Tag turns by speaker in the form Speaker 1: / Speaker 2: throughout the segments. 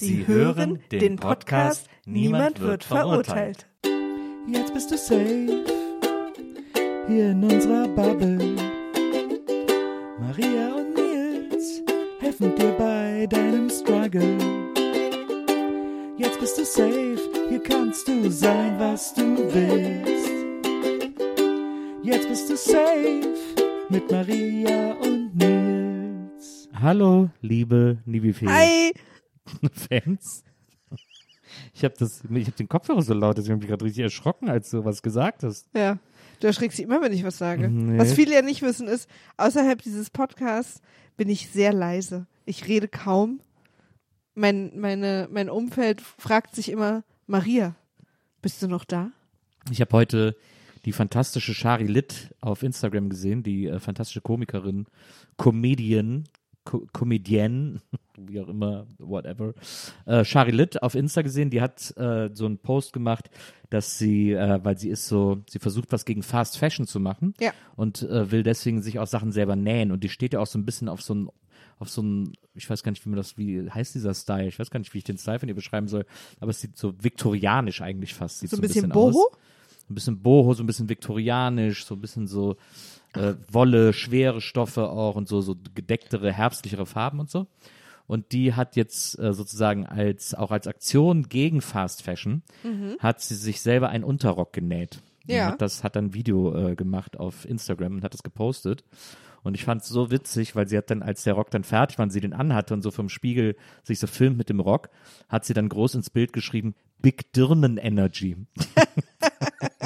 Speaker 1: Sie hören den Podcast Niemand wird verurteilt. Jetzt bist du safe hier in unserer Bubble. Maria und Nils helfen dir bei deinem Struggle. Jetzt bist du safe, hier kannst du sein, was du willst. Jetzt bist du safe mit Maria und Nils.
Speaker 2: Hallo, liebe Nibifee
Speaker 3: Hi!
Speaker 2: Fans. Ich habe das, ich habe den Kopfhörer so laut, deswegen habe ich gerade richtig erschrocken, als du was gesagt hast.
Speaker 3: Ja, du erschreckst dich immer, wenn ich was sage.
Speaker 2: Nee.
Speaker 3: Was viele ja nicht wissen ist, außerhalb dieses Podcasts bin ich sehr leise. Ich rede kaum. Mein, meine, mein Umfeld fragt sich immer, Maria, bist du noch da?
Speaker 2: Ich habe heute die fantastische Shari Litt auf Instagram gesehen, die äh, fantastische Komikerin, Comedian, Co Comedienne, wie auch immer, whatever. Äh, Litt auf Insta gesehen, die hat äh, so einen Post gemacht, dass sie, äh, weil sie ist so, sie versucht was gegen Fast Fashion zu machen
Speaker 3: Ja.
Speaker 2: und äh, will deswegen sich auch Sachen selber nähen und die steht ja auch so ein bisschen auf so ein auf so ein, ich weiß gar nicht, wie man das, wie heißt dieser Style? Ich weiß gar nicht, wie ich den Style von ihr beschreiben soll, aber es sieht so viktorianisch eigentlich fast. Sieht
Speaker 3: So
Speaker 2: so
Speaker 3: ein bisschen
Speaker 2: aus
Speaker 3: Boho?
Speaker 2: ein bisschen Boho, so ein bisschen viktorianisch, so ein bisschen so äh, Wolle, schwere Stoffe auch und so, so gedecktere, herbstlichere Farben und so. Und die hat jetzt äh, sozusagen als, auch als Aktion gegen Fast Fashion, hat sie sich selber einen Unterrock genäht. Und
Speaker 3: Ja.
Speaker 2: Hat das, hat dann ein Video äh, gemacht auf Instagram und hat das gepostet. Und ich fand es so witzig, weil sie hat dann, als der Rock dann fertig war und sie den anhatte und so vom Spiegel sich so filmt mit dem Rock, hat sie dann groß ins Bild geschrieben, Big Dirnen Energy.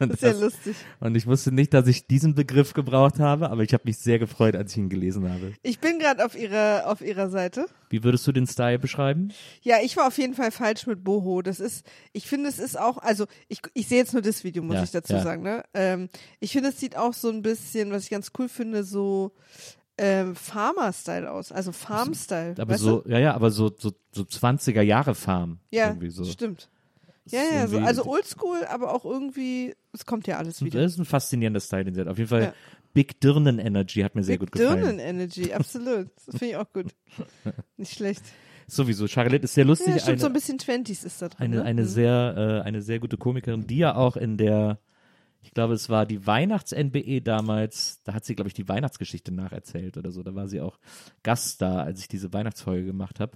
Speaker 2: Und
Speaker 3: Das ist ja
Speaker 2: das-
Speaker 3: lustig.
Speaker 2: und ich wusste nicht, dass ich diesen Begriff gebraucht habe, aber ich habe mich sehr gefreut, als ich ihn gelesen habe.
Speaker 3: Ich bin gerade auf ihrer, auf ihrer Seite.
Speaker 2: Wie würdest du den Style beschreiben?
Speaker 3: Ja, ich war auf jeden Fall falsch mit Boho. Das ist, ich finde, es ist auch, also ich, ich sehe jetzt nur das Video, muss
Speaker 2: Ja,
Speaker 3: ich dazu
Speaker 2: ja.
Speaker 3: sagen. Ne? Ähm, ich finde, es sieht auch so ein bisschen, was ich ganz cool finde, so ähm, Farmer-Style aus, also Farm-Style.
Speaker 2: Aber so,
Speaker 3: du?
Speaker 2: ja, ja, aber so, so, so 20er Jahre Farm.
Speaker 3: Ja,
Speaker 2: so.
Speaker 3: stimmt. Ja, ja, so, also oldschool, aber auch irgendwie, es kommt ja alles wieder.
Speaker 2: Das ist ein faszinierender Style, den sie hat. Auf jeden Fall
Speaker 3: Ja.
Speaker 2: Big Dirnen Energy hat mir sehr gut gefallen.
Speaker 3: Dirnen Energy, absolut. Das finde ich auch gut. Nicht schlecht.
Speaker 2: Sowieso. Charlotte ist sehr lustig.
Speaker 3: Ja, stimmt,
Speaker 2: eine,
Speaker 3: so ein bisschen Twenties ist da drin.
Speaker 2: eine,
Speaker 3: ne?
Speaker 2: eine
Speaker 3: Mhm.
Speaker 2: sehr, äh, eine sehr gute Komikerin, die ja auch in der, ich glaube, es war die Weihnachts-NBE damals, da hat sie, glaube ich, die Weihnachtsgeschichte nacherzählt oder so. Da war sie auch Gast da, als ich diese Weihnachtsfolge gemacht habe.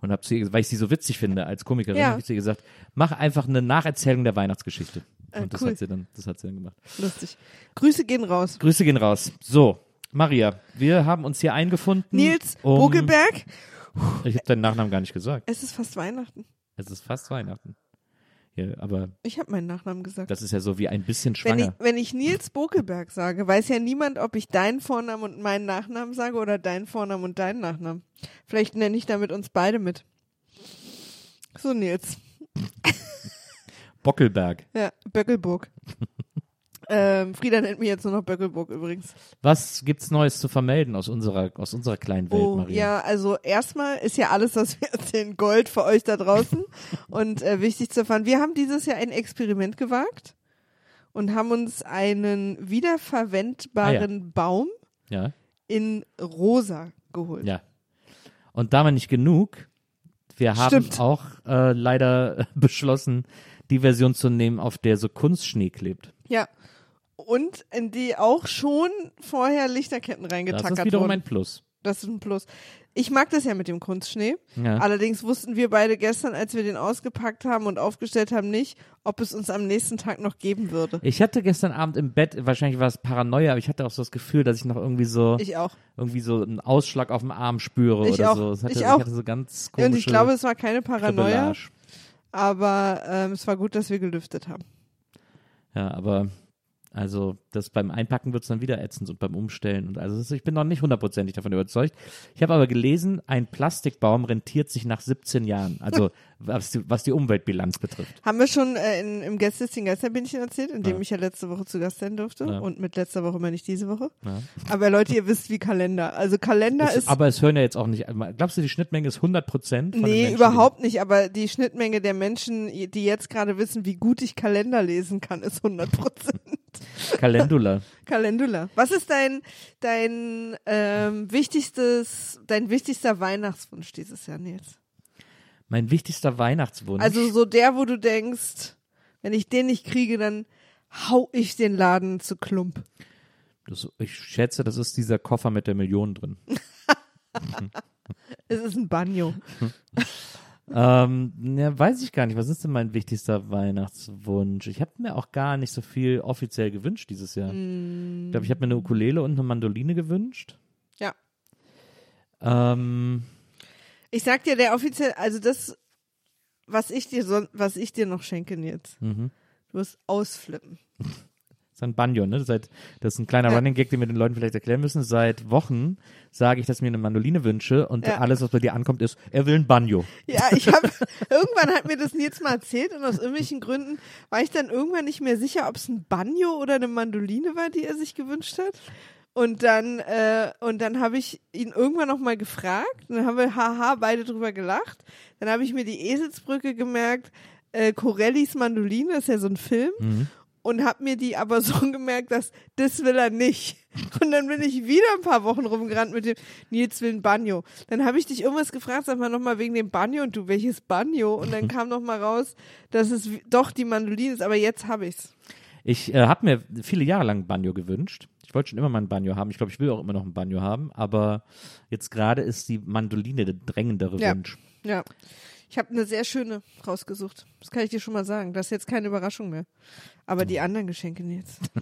Speaker 2: Und habe sie, weil ich sie so witzig finde als Komikerin,
Speaker 3: Ja.
Speaker 2: habe ich sie gesagt, mach einfach eine Nacherzählung der Weihnachtsgeschichte.
Speaker 3: Äh,
Speaker 2: Und das
Speaker 3: cool.
Speaker 2: hat sie dann, das hat sie dann gemacht.
Speaker 3: Lustig. Grüße gehen raus.
Speaker 2: Grüße gehen raus. So, Maria, wir haben uns hier eingefunden.
Speaker 3: Nils
Speaker 2: um,
Speaker 3: Bogelberg,
Speaker 2: Ich habe deinen Nachnamen gar nicht gesagt.
Speaker 3: es ist fast Weihnachten.
Speaker 2: Es ist fast Weihnachten. Ja, aber
Speaker 3: Ich habe meinen Nachnamen gesagt.
Speaker 2: das ist ja so wie ein bisschen
Speaker 3: Wenn ich,
Speaker 2: schwanger.
Speaker 3: wenn ich Nils Bokelberg sage, weiß ja niemand, ob ich deinen Vornamen und meinen Nachnamen sage oder deinen Vornamen und deinen Nachnamen. Vielleicht nenne ich damit uns beide mit. So, Nils.
Speaker 2: Bockelberg.
Speaker 3: Ja, Böckelburg. ähm, Frieda nennt mich jetzt nur noch Böckelburg übrigens.
Speaker 2: Was gibt's Neues zu vermelden aus unserer, aus unserer kleinen Welt,
Speaker 3: Oh,
Speaker 2: Maria?
Speaker 3: ja, also erstmal ist ja alles, was wir erzählen, Gold für euch da draußen. und äh, wichtig zu erfahren, wir haben dieses Jahr ein Experiment gewagt und haben uns einen wiederverwendbaren Baum
Speaker 2: Ja,
Speaker 3: in rosa geholt.
Speaker 2: ja. Und damit nicht genug. Wir haben
Speaker 3: Stimmt.
Speaker 2: auch äh, leider beschlossen, die Version zu nehmen, auf der so Kunstschnee klebt.
Speaker 3: Ja. Und in die auch schon vorher Lichterketten
Speaker 2: Das
Speaker 3: reingetackert
Speaker 2: ist wiederum
Speaker 3: wurden.
Speaker 2: ein Plus.
Speaker 3: Das ist ein Plus. Ich mag das ja mit dem Kunstschnee.
Speaker 2: Ja.
Speaker 3: Allerdings wussten wir beide gestern, als wir den ausgepackt haben und aufgestellt haben, nicht, ob es uns am nächsten Tag noch geben würde.
Speaker 2: Ich hatte gestern Abend im Bett, wahrscheinlich war es Paranoia, aber ich hatte auch so das Gefühl, dass ich noch irgendwie so,
Speaker 3: Ich auch.
Speaker 2: irgendwie so einen Ausschlag auf dem Arm spüre
Speaker 3: Ich
Speaker 2: oder
Speaker 3: auch.
Speaker 2: so. Hatte,
Speaker 3: Ich auch.
Speaker 2: hatte so ganz komische
Speaker 3: Und ich glaube, es war keine Paranoia,
Speaker 2: Kribbelage.
Speaker 3: aber ähm, es war gut, dass wir gelüftet haben.
Speaker 2: Ja, aber also das beim Einpacken wird es dann wieder ätzend und beim Umstellen und also das, ich bin noch nicht hundertprozentig davon überzeugt. Ich habe aber gelesen, ein Plastikbaum rentiert sich nach 17 Jahren, also was die, was die Umweltbilanz betrifft.
Speaker 3: Haben wir schon äh, in, im Gästelistchen Geisterbändchen erzählt, in dem
Speaker 2: Ja.
Speaker 3: ich ja letzte Woche zu Gast sein durfte
Speaker 2: Ja.
Speaker 3: und mit letzter Woche meine ich diese Woche.
Speaker 2: Ja.
Speaker 3: Aber Leute, ihr wisst wie Kalender. Also Kalender
Speaker 2: Es,
Speaker 3: ist
Speaker 2: aber es hören ja jetzt auch nicht, glaubst du, die Schnittmenge ist 100 Prozent?
Speaker 3: Nee, überhaupt nicht, aber die Schnittmenge der Menschen, die jetzt gerade wissen, wie gut ich Kalender lesen kann, ist 100 Prozent.
Speaker 2: Kalendula.
Speaker 3: Kalendula. Was ist dein, dein ähm, wichtigstes, dein wichtigster Weihnachtswunsch dieses Jahr, Nils?
Speaker 2: Mein wichtigster Weihnachtswunsch.
Speaker 3: Also so der, wo du denkst, wenn ich den nicht kriege, dann hau ich den Laden zu Klump.
Speaker 2: das, ich schätze, das ist dieser Koffer mit der Million drin.
Speaker 3: Es ist ein Banjo.
Speaker 2: Ähm, ja, weiß ich gar nicht. Was ist denn mein wichtigster Weihnachtswunsch? Ich habe mir auch gar nicht so viel offiziell gewünscht dieses Jahr. Ich glaube, ich habe mir eine Ukulele und eine Mandoline gewünscht.
Speaker 3: Ja.
Speaker 2: Ähm,
Speaker 3: Ich sag dir, der offiziell, also das, was ich dir son was ich dir noch schenke jetzt.
Speaker 2: mhm.
Speaker 3: Du wirst ausflippen.
Speaker 2: Das ist ein Banjo, ne? Seit, das ist ein kleiner
Speaker 3: Ja.
Speaker 2: Running Gag, den wir den Leuten vielleicht erklären müssen. Seit Wochen sage ich, dass ich mir eine Mandoline wünsche und
Speaker 3: Ja.
Speaker 2: alles, was bei dir ankommt, ist, er will ein Banjo.
Speaker 3: Ja, ich habe irgendwann hat mir das Nils mal erzählt und aus irgendwelchen Gründen war ich dann irgendwann nicht mehr sicher, ob es ein Banjo oder eine Mandoline war, die er sich gewünscht hat. Und dann äh, und dann habe ich ihn irgendwann noch mal gefragt. Und dann haben wir haha beide drüber gelacht. Dann habe ich mir die Eselsbrücke gemerkt. Äh, Corellis Mandoline ist ja so ein Film. Und habe mir die aber so gemerkt, dass das will er nicht. Und dann bin ich wieder ein paar Wochen rumgerannt mit dem Nils will ein Banjo. Dann habe ich dich irgendwas gefragt, sag mal nochmal wegen dem Banjo und du, welches Banjo? Und dann kam noch mal raus, dass es doch die Mandoline ist, aber jetzt habe ich's.
Speaker 2: Ich äh, habe mir viele Jahre lang ein Banjo gewünscht. Ich wollte schon immer mal ein Banjo haben. Ich glaube, ich will auch immer noch ein Banjo haben. Aber jetzt gerade ist die Mandoline der drängendere
Speaker 3: Ja.
Speaker 2: Wunsch.
Speaker 3: Ja. Ich habe eine sehr schöne rausgesucht. Das kann ich dir schon mal sagen. Das ist jetzt keine Überraschung mehr. Aber die anderen Geschenke jetzt.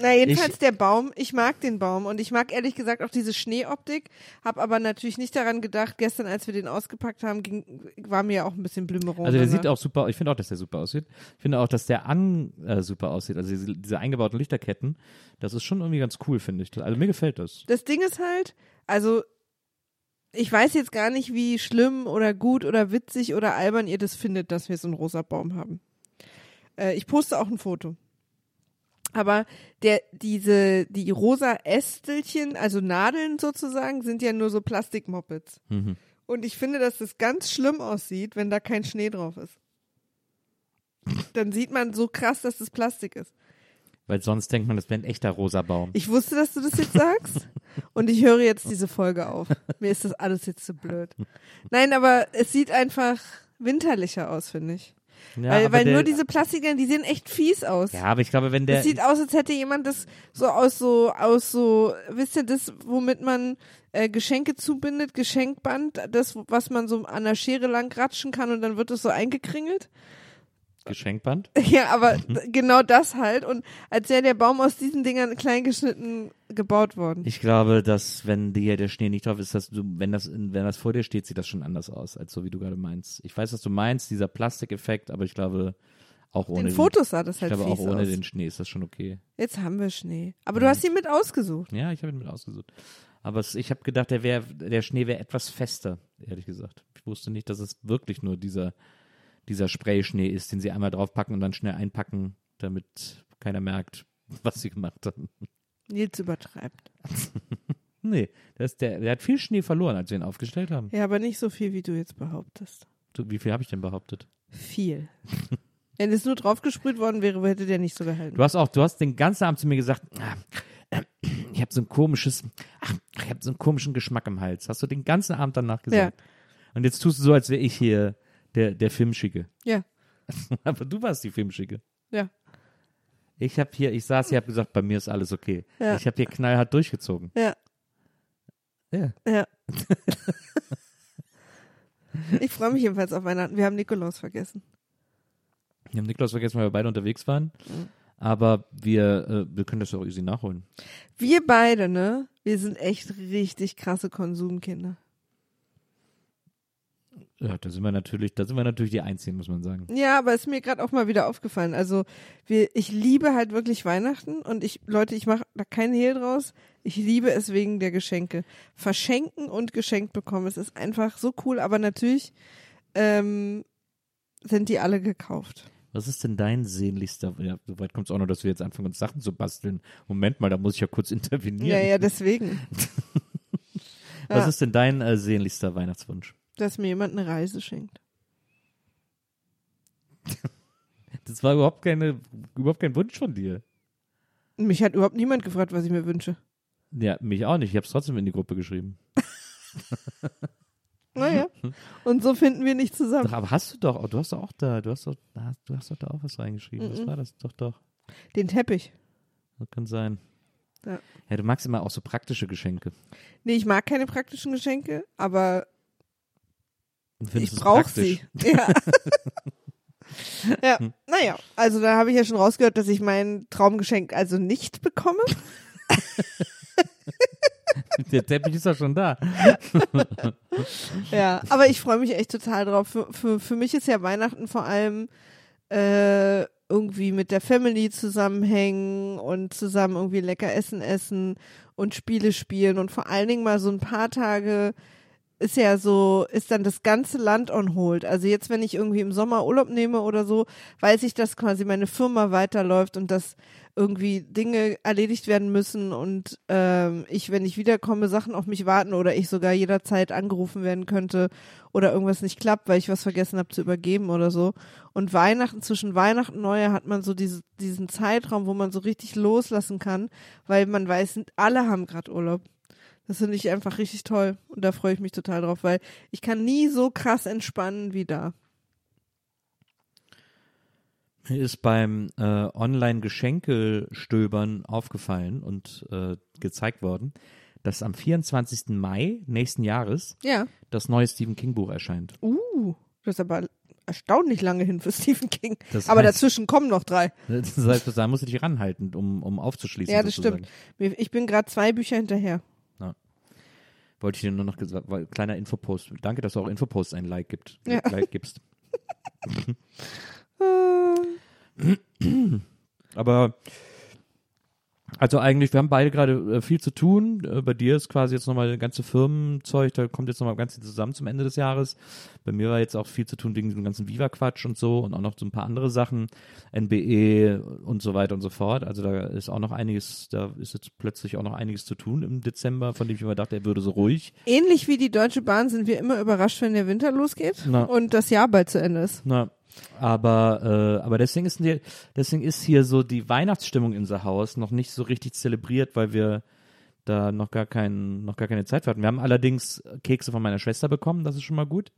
Speaker 3: Na, jedenfalls
Speaker 2: Ich-
Speaker 3: der Baum. Ich mag den Baum und ich mag ehrlich gesagt auch diese Schneeoptik. Hab aber natürlich nicht daran gedacht, gestern, als wir den ausgepackt haben, ging, war mir ja auch ein bisschen Blümeron.
Speaker 2: Also der sieht auch super, ich finde auch, dass der super aussieht. Ich finde auch, dass der an äh, super aussieht. Also diese, diese eingebauten Lichterketten, das ist schon irgendwie ganz cool, finde ich. Also mir gefällt das.
Speaker 3: Das Ding ist halt, also ich weiß jetzt gar nicht, wie schlimm oder gut oder witzig oder albern ihr das findet, dass wir so einen rosa Baum haben. Äh, ich poste auch ein Foto. Aber der, diese, die rosa Ästelchen, also Nadeln sozusagen, sind ja nur so Plastikmoppets.
Speaker 2: Mhm.
Speaker 3: Und ich finde, dass das ganz schlimm aussieht, wenn da kein Schnee drauf ist. Dann sieht man so krass, dass das Plastik ist.
Speaker 2: Weil sonst denkt man, das wäre ein echter rosa Baum.
Speaker 3: Ich wusste, dass du das jetzt sagst und ich höre jetzt diese Folge auf. Mir ist das alles jetzt zu blöd. Nein, aber es sieht einfach winterlicher aus, finde ich.
Speaker 2: Ja,
Speaker 3: weil weil
Speaker 2: der,
Speaker 3: nur diese Plastikdinger, die sehen echt fies aus.
Speaker 2: Ja, aber ich glaube, wenn der.
Speaker 3: Es sieht aus, als hätte jemand das so aus so aus so, wisst ihr das, womit man äh, Geschenke zubindet, Geschenkband, das was man so an der Schere lang ratschen kann und dann wird es so eingekringelt.
Speaker 2: Geschenkband?
Speaker 3: Ja, aber
Speaker 2: Mhm.
Speaker 3: genau das halt und als wäre der Baum aus diesen Dingern klein geschnitten gebaut worden.
Speaker 2: Ich glaube, dass wenn dir der Schnee nicht drauf ist, dass du, wenn das, wenn das vor dir steht, sieht das schon anders aus, als so wie du gerade meinst. Ich weiß, was du meinst, dieser Plastikeffekt, aber ich glaube, auch ohne
Speaker 3: Den Fotos sah das
Speaker 2: ich
Speaker 3: halt
Speaker 2: glaube, auch ohne
Speaker 3: aus.
Speaker 2: den Schnee ist das schon okay.
Speaker 3: Jetzt haben wir Schnee. Aber
Speaker 2: Mhm.
Speaker 3: du hast ihn mit ausgesucht.
Speaker 2: Ja, ich habe ihn mit ausgesucht. Aber es, ich habe gedacht, der, wär, der Schnee wäre etwas fester, ehrlich gesagt. Ich wusste nicht, dass es wirklich nur dieser, dieser Spray-Schnee ist, den sie einmal draufpacken und dann schnell einpacken, damit keiner merkt, was sie gemacht haben.
Speaker 3: Nils übertreibt.
Speaker 2: Nee, das der, der hat viel Schnee verloren, als wir ihn aufgestellt haben.
Speaker 3: Ja, aber nicht so viel, wie du jetzt behauptest.
Speaker 2: Du, wie viel habe ich denn behauptet?
Speaker 3: Viel. Wenn es nur draufgesprüht worden wäre, hätte der nicht so gehalten.
Speaker 2: Du hast auch, du hast den ganzen Abend zu mir gesagt, ah, äh, ich habe so ein komisches, ach, ich habe so einen komischen Geschmack im Hals. Hast du den ganzen Abend danach gesagt. Und jetzt tust du so, als wäre ich hier der, der Filmschicke.
Speaker 3: Ja,
Speaker 2: Aber du warst die Filmschicke.
Speaker 3: ja,
Speaker 2: Ich habe hier, ich saß hier, habe gesagt, bei mir ist alles okay.
Speaker 3: Ja.
Speaker 2: Ich habe hier knallhart durchgezogen.
Speaker 3: ja.
Speaker 2: Ja.
Speaker 3: Ja. ich freue mich jedenfalls auf Weihnachten. Wir haben Nikolaus vergessen.
Speaker 2: Wir haben Nikolaus vergessen, weil wir beide unterwegs waren.
Speaker 3: Mhm.
Speaker 2: Aber wir, äh, wir können das auch easy nachholen.
Speaker 3: Wir beide, ne? Wir sind echt richtig krasse Konsumkinder.
Speaker 2: Ja, da sind wir natürlich, da sind wir natürlich die Einzigen, muss man sagen.
Speaker 3: Ja, aber ist mir gerade auch mal wieder aufgefallen. Also wir, ich liebe halt wirklich Weihnachten und ich, Leute, ich mache da keinen Hehl draus. Ich liebe es wegen der Geschenke. Verschenken und geschenkt bekommen. Es ist einfach so cool, aber natürlich ähm, sind die alle gekauft.
Speaker 2: Was ist denn dein sehnlichster? Ja, soweit kommt es auch noch, dass wir jetzt anfangen, uns Sachen zu basteln. Moment mal, da muss ich ja kurz intervenieren.
Speaker 3: Ja, ja, deswegen.
Speaker 2: Was
Speaker 3: ja.
Speaker 2: ist denn dein äh, sehnlichster Weihnachtswunsch?
Speaker 3: Dass mir jemand eine Reise schenkt.
Speaker 2: Das war überhaupt keine, überhaupt kein Wunsch von dir.
Speaker 3: Mich hat überhaupt niemand gefragt, was ich mir wünsche.
Speaker 2: Ja, mich auch nicht. Ich habe es trotzdem in die Gruppe geschrieben.
Speaker 3: Naja. Und so finden wir nicht
Speaker 2: Doch,
Speaker 3: zusammen.
Speaker 2: aber hast du doch, du hast doch auch da, du hast doch, da- du hast doch da auch was reingeschrieben. Was
Speaker 3: Mhm.
Speaker 2: war das? Doch, doch.
Speaker 3: Den Teppich.
Speaker 2: Das kann sein.
Speaker 3: Ja.
Speaker 2: ja, du magst immer auch so praktische Geschenke.
Speaker 3: Nee, ich mag keine praktischen Geschenke, aber ich brauche sie. Ja. ja, naja, also da habe ich ja schon rausgehört, dass ich mein Traumgeschenk also nicht bekomme.
Speaker 2: Der Teppich ist doch schon da.
Speaker 3: Ja, aber ich freue mich echt total drauf. Für, für, für mich ist ja Weihnachten vor allem äh, irgendwie mit der Family zusammenhängen und zusammen irgendwie lecker Essen essen und Spiele spielen und vor allen Dingen mal so ein paar Tage ist ja so, ist dann das ganze Land on hold. Also jetzt, wenn ich irgendwie im Sommer Urlaub nehme oder so, weiß ich, dass quasi meine Firma weiterläuft und dass irgendwie Dinge erledigt werden müssen und ähm, ich, wenn ich wiederkomme, Sachen auf mich warten oder ich sogar jederzeit angerufen werden könnte oder irgendwas nicht klappt, weil ich was vergessen habe zu übergeben oder so. Und Weihnachten, zwischen Weihnachten und Neujahr hat man so diese, diesen Zeitraum, wo man so richtig loslassen kann, weil man weiß, alle haben gerade Urlaub. Das finde ich einfach richtig toll und da freue ich mich total drauf, weil ich kann nie so krass entspannen wie da.
Speaker 2: Mir ist beim äh, Online-Geschenkestöbern aufgefallen und äh, gezeigt worden, dass am 24. Mai nächsten Jahres
Speaker 3: Ja.
Speaker 2: das neue Stephen King Buch erscheint.
Speaker 3: Uh, das ist aber erstaunlich lange hin für Stephen King.
Speaker 2: Das
Speaker 3: aber
Speaker 2: heißt-
Speaker 3: dazwischen kommen noch drei.
Speaker 2: Das heißt, dahin musst du dich ranhalten, um, um aufzuschließen.
Speaker 3: Ja, das
Speaker 2: sozusagen.
Speaker 3: stimmt. Ich bin gerade zwei Bücher hinterher.
Speaker 2: Wollte ich dir nur noch gesagt, weil kleiner Infopost. Danke, dass du auch Infopost ein Like gibt.
Speaker 3: Ja.
Speaker 2: Like gibst.
Speaker 3: Äh,
Speaker 2: Aber also eigentlich, wir haben beide gerade äh, viel zu tun. Äh, bei dir ist quasi jetzt nochmal ganze Firmenzeug, da kommt jetzt nochmal ganz viel zusammen zum Ende des Jahres. Bei mir war jetzt auch viel zu tun wegen diesem ganzen Viva-Quatsch und so und auch noch so ein paar andere Sachen, NBE und so weiter und so fort. Also da ist auch noch einiges, da ist jetzt plötzlich auch noch einiges zu tun im Dezember, von dem ich immer dachte, er würde so ruhig.
Speaker 3: Ähnlich wie die Deutsche Bahn sind wir immer überrascht, wenn der Winter losgeht
Speaker 2: Na.
Speaker 3: und das Jahr bald zu Ende ist.
Speaker 2: Na, aber, äh, aber deswegen ist, hier, deswegen ist hier so die Weihnachtsstimmung in unser Haus noch nicht so richtig zelebriert, weil wir da noch gar, kein, noch gar keine Zeit für hatten. Wir haben allerdings Kekse von meiner Schwester bekommen, das ist schon mal gut.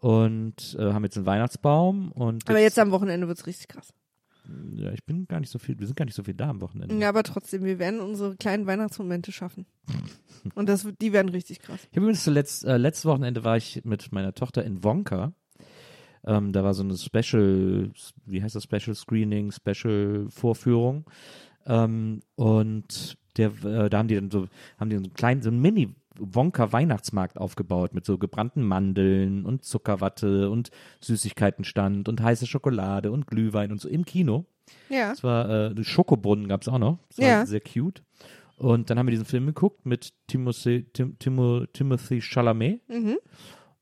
Speaker 2: Und äh, haben jetzt einen Weihnachtsbaum und
Speaker 3: Aber jetzt am Wochenende wird's richtig krass.
Speaker 2: ja, ich bin gar nicht so viel, wir sind gar nicht so viel da am Wochenende.
Speaker 3: Ja, aber trotzdem, wir werden unsere kleinen Weihnachtsmomente schaffen. Und das, wird- die werden richtig krass.
Speaker 2: Ich habe übrigens zuletzt, äh, letztes Wochenende war ich mit meiner Tochter in Wonka. Ähm, da war so eine Special, wie heißt das, Special Screening, Special Vorführung. Ähm, und der, äh, da haben die dann so, haben die so einen kleinen, so einen Mini Wonka Weihnachtsmarkt aufgebaut mit so gebrannten Mandeln und Zuckerwatte und Süßigkeitenstand und heiße Schokolade und Glühwein und so im Kino.
Speaker 3: Ja.
Speaker 2: Das war, äh, Schokobrunnen gab es auch noch. Das war
Speaker 3: Ja.
Speaker 2: sehr cute. Und dann haben wir diesen Film geguckt mit Timothy, Tim, Timo, Timothy Chalamet.
Speaker 3: Mhm.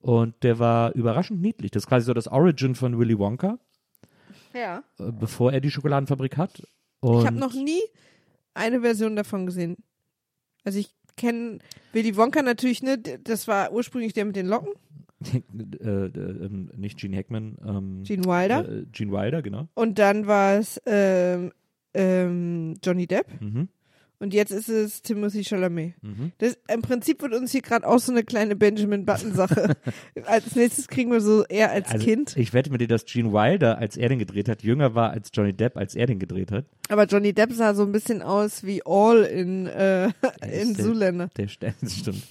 Speaker 2: Und der war überraschend niedlich. Das ist quasi so das Origin von Willy Wonka,
Speaker 3: Ja.
Speaker 2: äh, bevor er die Schokoladenfabrik hat. Und
Speaker 3: Ich habe noch nie eine Version davon gesehen. Also ich kenne Willy Wonka natürlich, ne? d- Das war ursprünglich der mit den Locken,
Speaker 2: äh, äh, nicht Gene Hackman, ähm,
Speaker 3: Gene Wilder.
Speaker 2: Äh, Gene Wilder, genau.
Speaker 3: Und dann war es ähm, ähm, Johnny Depp.
Speaker 2: Mhm.
Speaker 3: Und jetzt ist es Timothy Chalamet.
Speaker 2: Mhm.
Speaker 3: Das, Im Prinzip wird uns hier gerade auch so eine kleine Benjamin Button-Sache. als nächstes kriegen wir so er als
Speaker 2: Also,
Speaker 3: Kind.
Speaker 2: Ich wette mit dir, dass Gene Wilder, als er den gedreht hat, jünger war als Johnny Depp, als er den gedreht hat.
Speaker 3: Aber Johnny Depp sah so ein bisschen aus wie All in, äh, in
Speaker 2: der-
Speaker 3: Zoolander.
Speaker 2: Der, stimmt.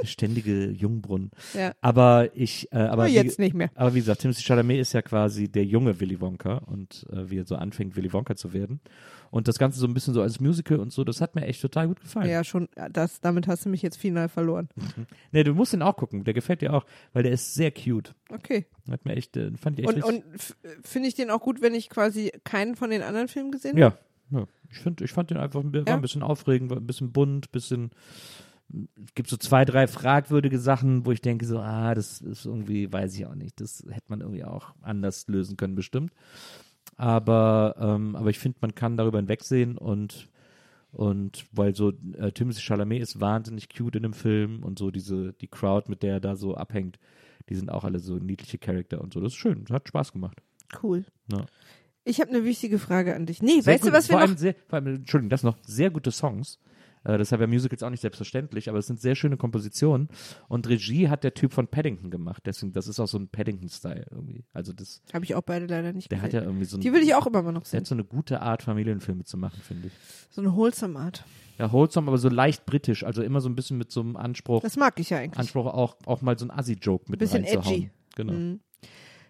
Speaker 2: der ständige Jungbrunnen.
Speaker 3: Ja.
Speaker 2: Aber ich, äh, aber
Speaker 3: Aber
Speaker 2: wie,
Speaker 3: jetzt nicht mehr.
Speaker 2: Aber wie gesagt, Timothy Chalamet ist ja quasi der junge Willy Wonka und äh, wie er so anfängt, Willy Wonka zu werden. Und das Ganze so ein bisschen so als Musical und so, das hat mir echt total gut gefallen.
Speaker 3: Ja, schon, das, damit hast du mich jetzt final verloren.
Speaker 2: Nee, du musst den auch gucken, der gefällt dir auch, weil der ist sehr cute.
Speaker 3: Okay.
Speaker 2: Hat mir echt, äh, fand ich echt
Speaker 3: Und, und finde ich den auch gut, wenn ich quasi keinen von den anderen Filmen gesehen habe?
Speaker 2: Ja, ja. Ich, find, ich fand den einfach ein,
Speaker 3: Ja.
Speaker 2: ein bisschen aufregend, ein bisschen bunt, ein bisschen. Es gibt so zwei, drei fragwürdige Sachen, wo ich denke, so, ah, das ist irgendwie, weiß ich auch nicht. Das hätte man irgendwie auch anders lösen können, bestimmt. Aber, ähm, aber ich finde, man kann darüber hinwegsehen und, und weil so äh, Timothy Chalamet ist wahnsinnig cute in dem Film und so diese, die Crowd, mit der er da so abhängt, die sind auch alle so niedliche Charakter und so. Das ist schön, das hat Spaß gemacht.
Speaker 3: Cool.
Speaker 2: Ja.
Speaker 3: Ich habe eine wichtige Frage an dich. Nee,
Speaker 2: Sehr
Speaker 3: weißt
Speaker 2: gut,
Speaker 3: du, was wir noch
Speaker 2: sehr, vor allem, Entschuldigung, das noch, sehr gute Songs. Äh, haben ja Musicals auch nicht selbstverständlich, aber es sind sehr schöne Kompositionen. Und Regie hat der Typ von Paddington gemacht. Deswegen, das ist auch so ein Paddington-Style irgendwie. Also das,
Speaker 3: Habe ich auch beide leider nicht
Speaker 2: der
Speaker 3: gesehen.
Speaker 2: hat ja irgendwie so ein,
Speaker 3: Die will ich auch immer mal noch
Speaker 2: der
Speaker 3: sehen.
Speaker 2: hat so eine gute Art, Familienfilme zu machen, finde ich.
Speaker 3: So eine wholesome Art.
Speaker 2: Ja, wholesome, aber so leicht britisch. Also immer so ein bisschen mit so einem Anspruch,
Speaker 3: Das mag ich ja eigentlich.
Speaker 2: Anspruch auch, auch mal so ein Assi-Joke mit
Speaker 3: Bisschen
Speaker 2: reinzuhauen.
Speaker 3: edgy.
Speaker 2: Genau.
Speaker 3: Mhm.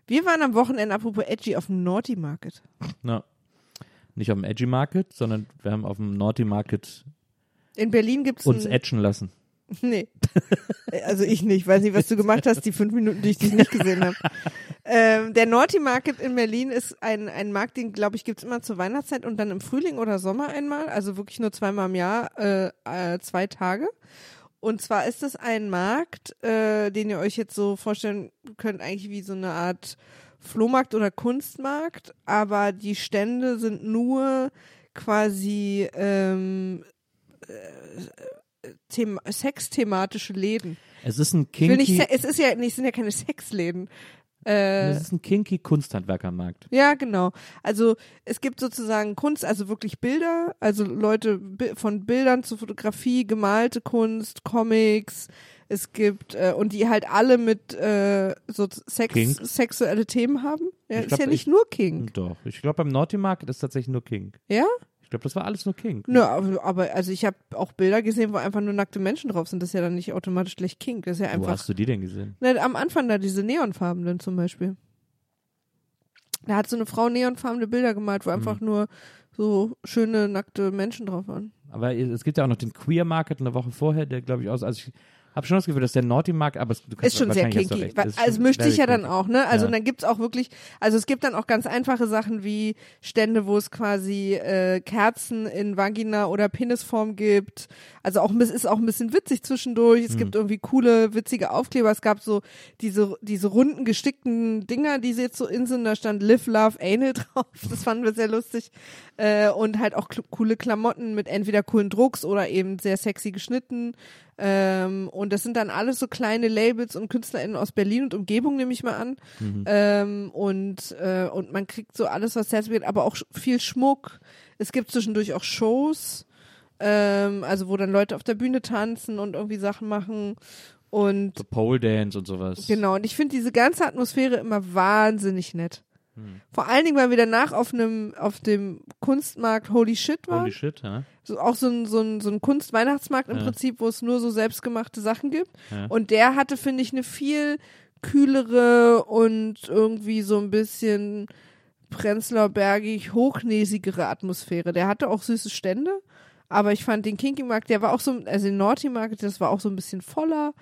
Speaker 3: Wir waren am Wochenende, apropos edgy, auf dem Naughty Market.
Speaker 2: Ja. Nicht auf dem Edgy Market, sondern wir haben auf dem Naughty Market
Speaker 3: In Berlin gibt's
Speaker 2: uns edgen lassen.
Speaker 3: Nee. Also ich nicht. Weiß nicht, was du gemacht hast, die fünf Minuten, die ich dich nicht gesehen habe. Ähm, der Naughty Market in Berlin ist ein, ein Markt, den, glaube ich, gibt's immer zur Weihnachtszeit und dann im Frühling oder Sommer einmal. Also wirklich nur zweimal im Jahr, äh, äh, zwei Tage. Und zwar ist es ein Markt, äh, den ihr euch jetzt so vorstellen könnt, eigentlich wie so eine Art Flohmarkt oder Kunstmarkt, aber die Stände sind nur quasi ähm, äh, them sexthematische Läden.
Speaker 2: Es ist ein
Speaker 3: nicht,
Speaker 2: kinky,
Speaker 3: se- es ist ja, es sind ja keine Sexläden. Äh,
Speaker 2: es ist ein kinky Kunsthandwerkermarkt.
Speaker 3: ja, genau. Also es gibt sozusagen Kunst, also wirklich Bilder, also Leute von Bildern zu Fotografie, gemalte Kunst, Comics. Es gibt äh, und die halt alle mit äh, so Sex, sexuelle Themen haben. Ja,
Speaker 2: Ich
Speaker 3: ist
Speaker 2: glaub,
Speaker 3: ja nicht
Speaker 2: ich-
Speaker 3: nur King.
Speaker 2: Doch. Ich glaube, beim Naughty Market ist tatsächlich nur King.
Speaker 3: Ja?
Speaker 2: Ich glaube, das war alles nur King.
Speaker 3: Nö, aber, aber also ich habe auch Bilder gesehen, wo einfach nur nackte Menschen drauf sind. Das ist ja dann nicht automatisch gleich King. Das ist ja
Speaker 2: Wo
Speaker 3: einfach.
Speaker 2: hast du die denn gesehen?
Speaker 3: Ne, am Anfang da diese neonfarbenen zum Beispiel. Da hat so eine Frau neonfarbene Bilder gemalt, wo einfach nur so schöne nackte Menschen drauf waren.
Speaker 2: Aber es gibt ja auch noch den Queer Market eine Woche vorher, der glaube ich aus. Also ich habe schon das Gefühl, dass der Naughty Market, aber es, du kannst
Speaker 3: Ist schon sehr kinky. Also mischt sich ja dann auch, ne? Also
Speaker 2: Ja.
Speaker 3: dann gibt's auch wirklich, also es gibt dann auch ganz einfache Sachen wie Stände, wo es quasi äh, Kerzen in Vagina oder Penisform gibt. Also auch ist auch ein bisschen witzig zwischendurch. Es gibt irgendwie coole, witzige Aufkleber. Es gab so diese, diese runden, gestickten Dinger, die sie jetzt so in sind. Da stand Live, Love, Anal drauf. Das fanden wir sehr lustig. Äh, und halt auch coole Klamotten mit entweder coolen Drucks oder eben sehr sexy geschnitten. Ähm, und das sind dann alles so kleine Labels und KünstlerInnen aus Berlin und Umgebung, nehme ich mal an. Ähm, und, äh, und man kriegt so alles, was Herz geht, aber auch viel Schmuck. Es gibt zwischendurch auch Shows, ähm, also wo dann Leute auf der Bühne tanzen und irgendwie Sachen machen. Und
Speaker 2: So Pole Dance und sowas.
Speaker 3: Genau, und ich finde diese ganze Atmosphäre immer wahnsinnig nett.
Speaker 2: Hm.
Speaker 3: Vor allen Dingen, weil wir danach auf einem, auf dem Kunstmarkt Holy Shit waren.
Speaker 2: Holy shit, ja.
Speaker 3: So, auch so ein, so ein, so ein Kunstweihnachtsmarkt im
Speaker 2: Ja.
Speaker 3: Prinzip, wo es nur so selbstgemachte Sachen gibt.
Speaker 2: Ja.
Speaker 3: Und der hatte, finde ich, eine viel kühlere und irgendwie so ein bisschen prenzlaubergig hochnäsigere Atmosphäre. Der hatte auch süße Stände, aber ich fand den Kinky Markt, der war auch so, also den Naughty Market, das war auch so ein bisschen voller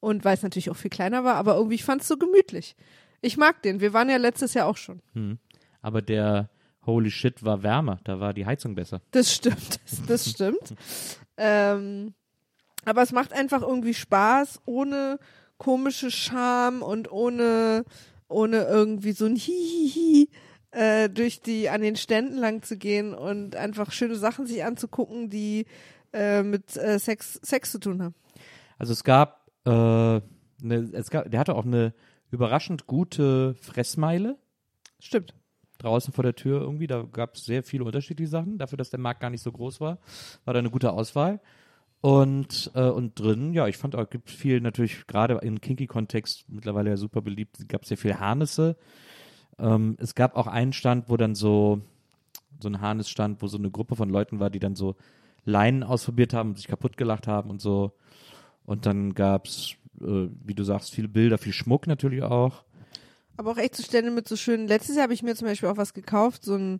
Speaker 3: und weil es natürlich auch viel kleiner war, aber irgendwie, ich fand es so gemütlich. Ich mag den. Wir waren ja letztes Jahr auch schon.
Speaker 2: Hm. Aber der Holy shit war wärmer, da war die Heizung besser.
Speaker 3: Das stimmt, das, das stimmt. ähm, aber es macht einfach irgendwie Spaß, ohne komische Scham und ohne, ohne irgendwie so ein Hihihi äh, durch die an den Ständen lang zu gehen und einfach schöne Sachen sich anzugucken, die äh, mit äh, Sex, Sex zu tun haben.
Speaker 2: Also es gab, äh, ne, es gab, der hatte auch eine überraschend gute Fressmeile.
Speaker 3: Stimmt.
Speaker 2: draußen vor der Tür irgendwie. Da gab es sehr viele unterschiedliche Sachen. Dafür, dass der Markt gar nicht so groß war, war da eine gute Auswahl. Und, äh, und drin, ja, ich fand auch, gibt viel natürlich, gerade im Kinky-Kontext mittlerweile ja super beliebt, gab es sehr viel Harnisse. Ähm, es gab auch einen Stand, wo dann so, so ein Harnessstand, wo so eine Gruppe von Leuten war, die dann so Leinen ausprobiert haben, sich kaputt gelacht haben und so. Und dann gab's, äh, wie du sagst, viele Bilder, viel Schmuck natürlich auch.
Speaker 3: Aber auch echt so Stände mit so schönen. Letztes Jahr habe ich mir zum Beispiel auch was gekauft, so ein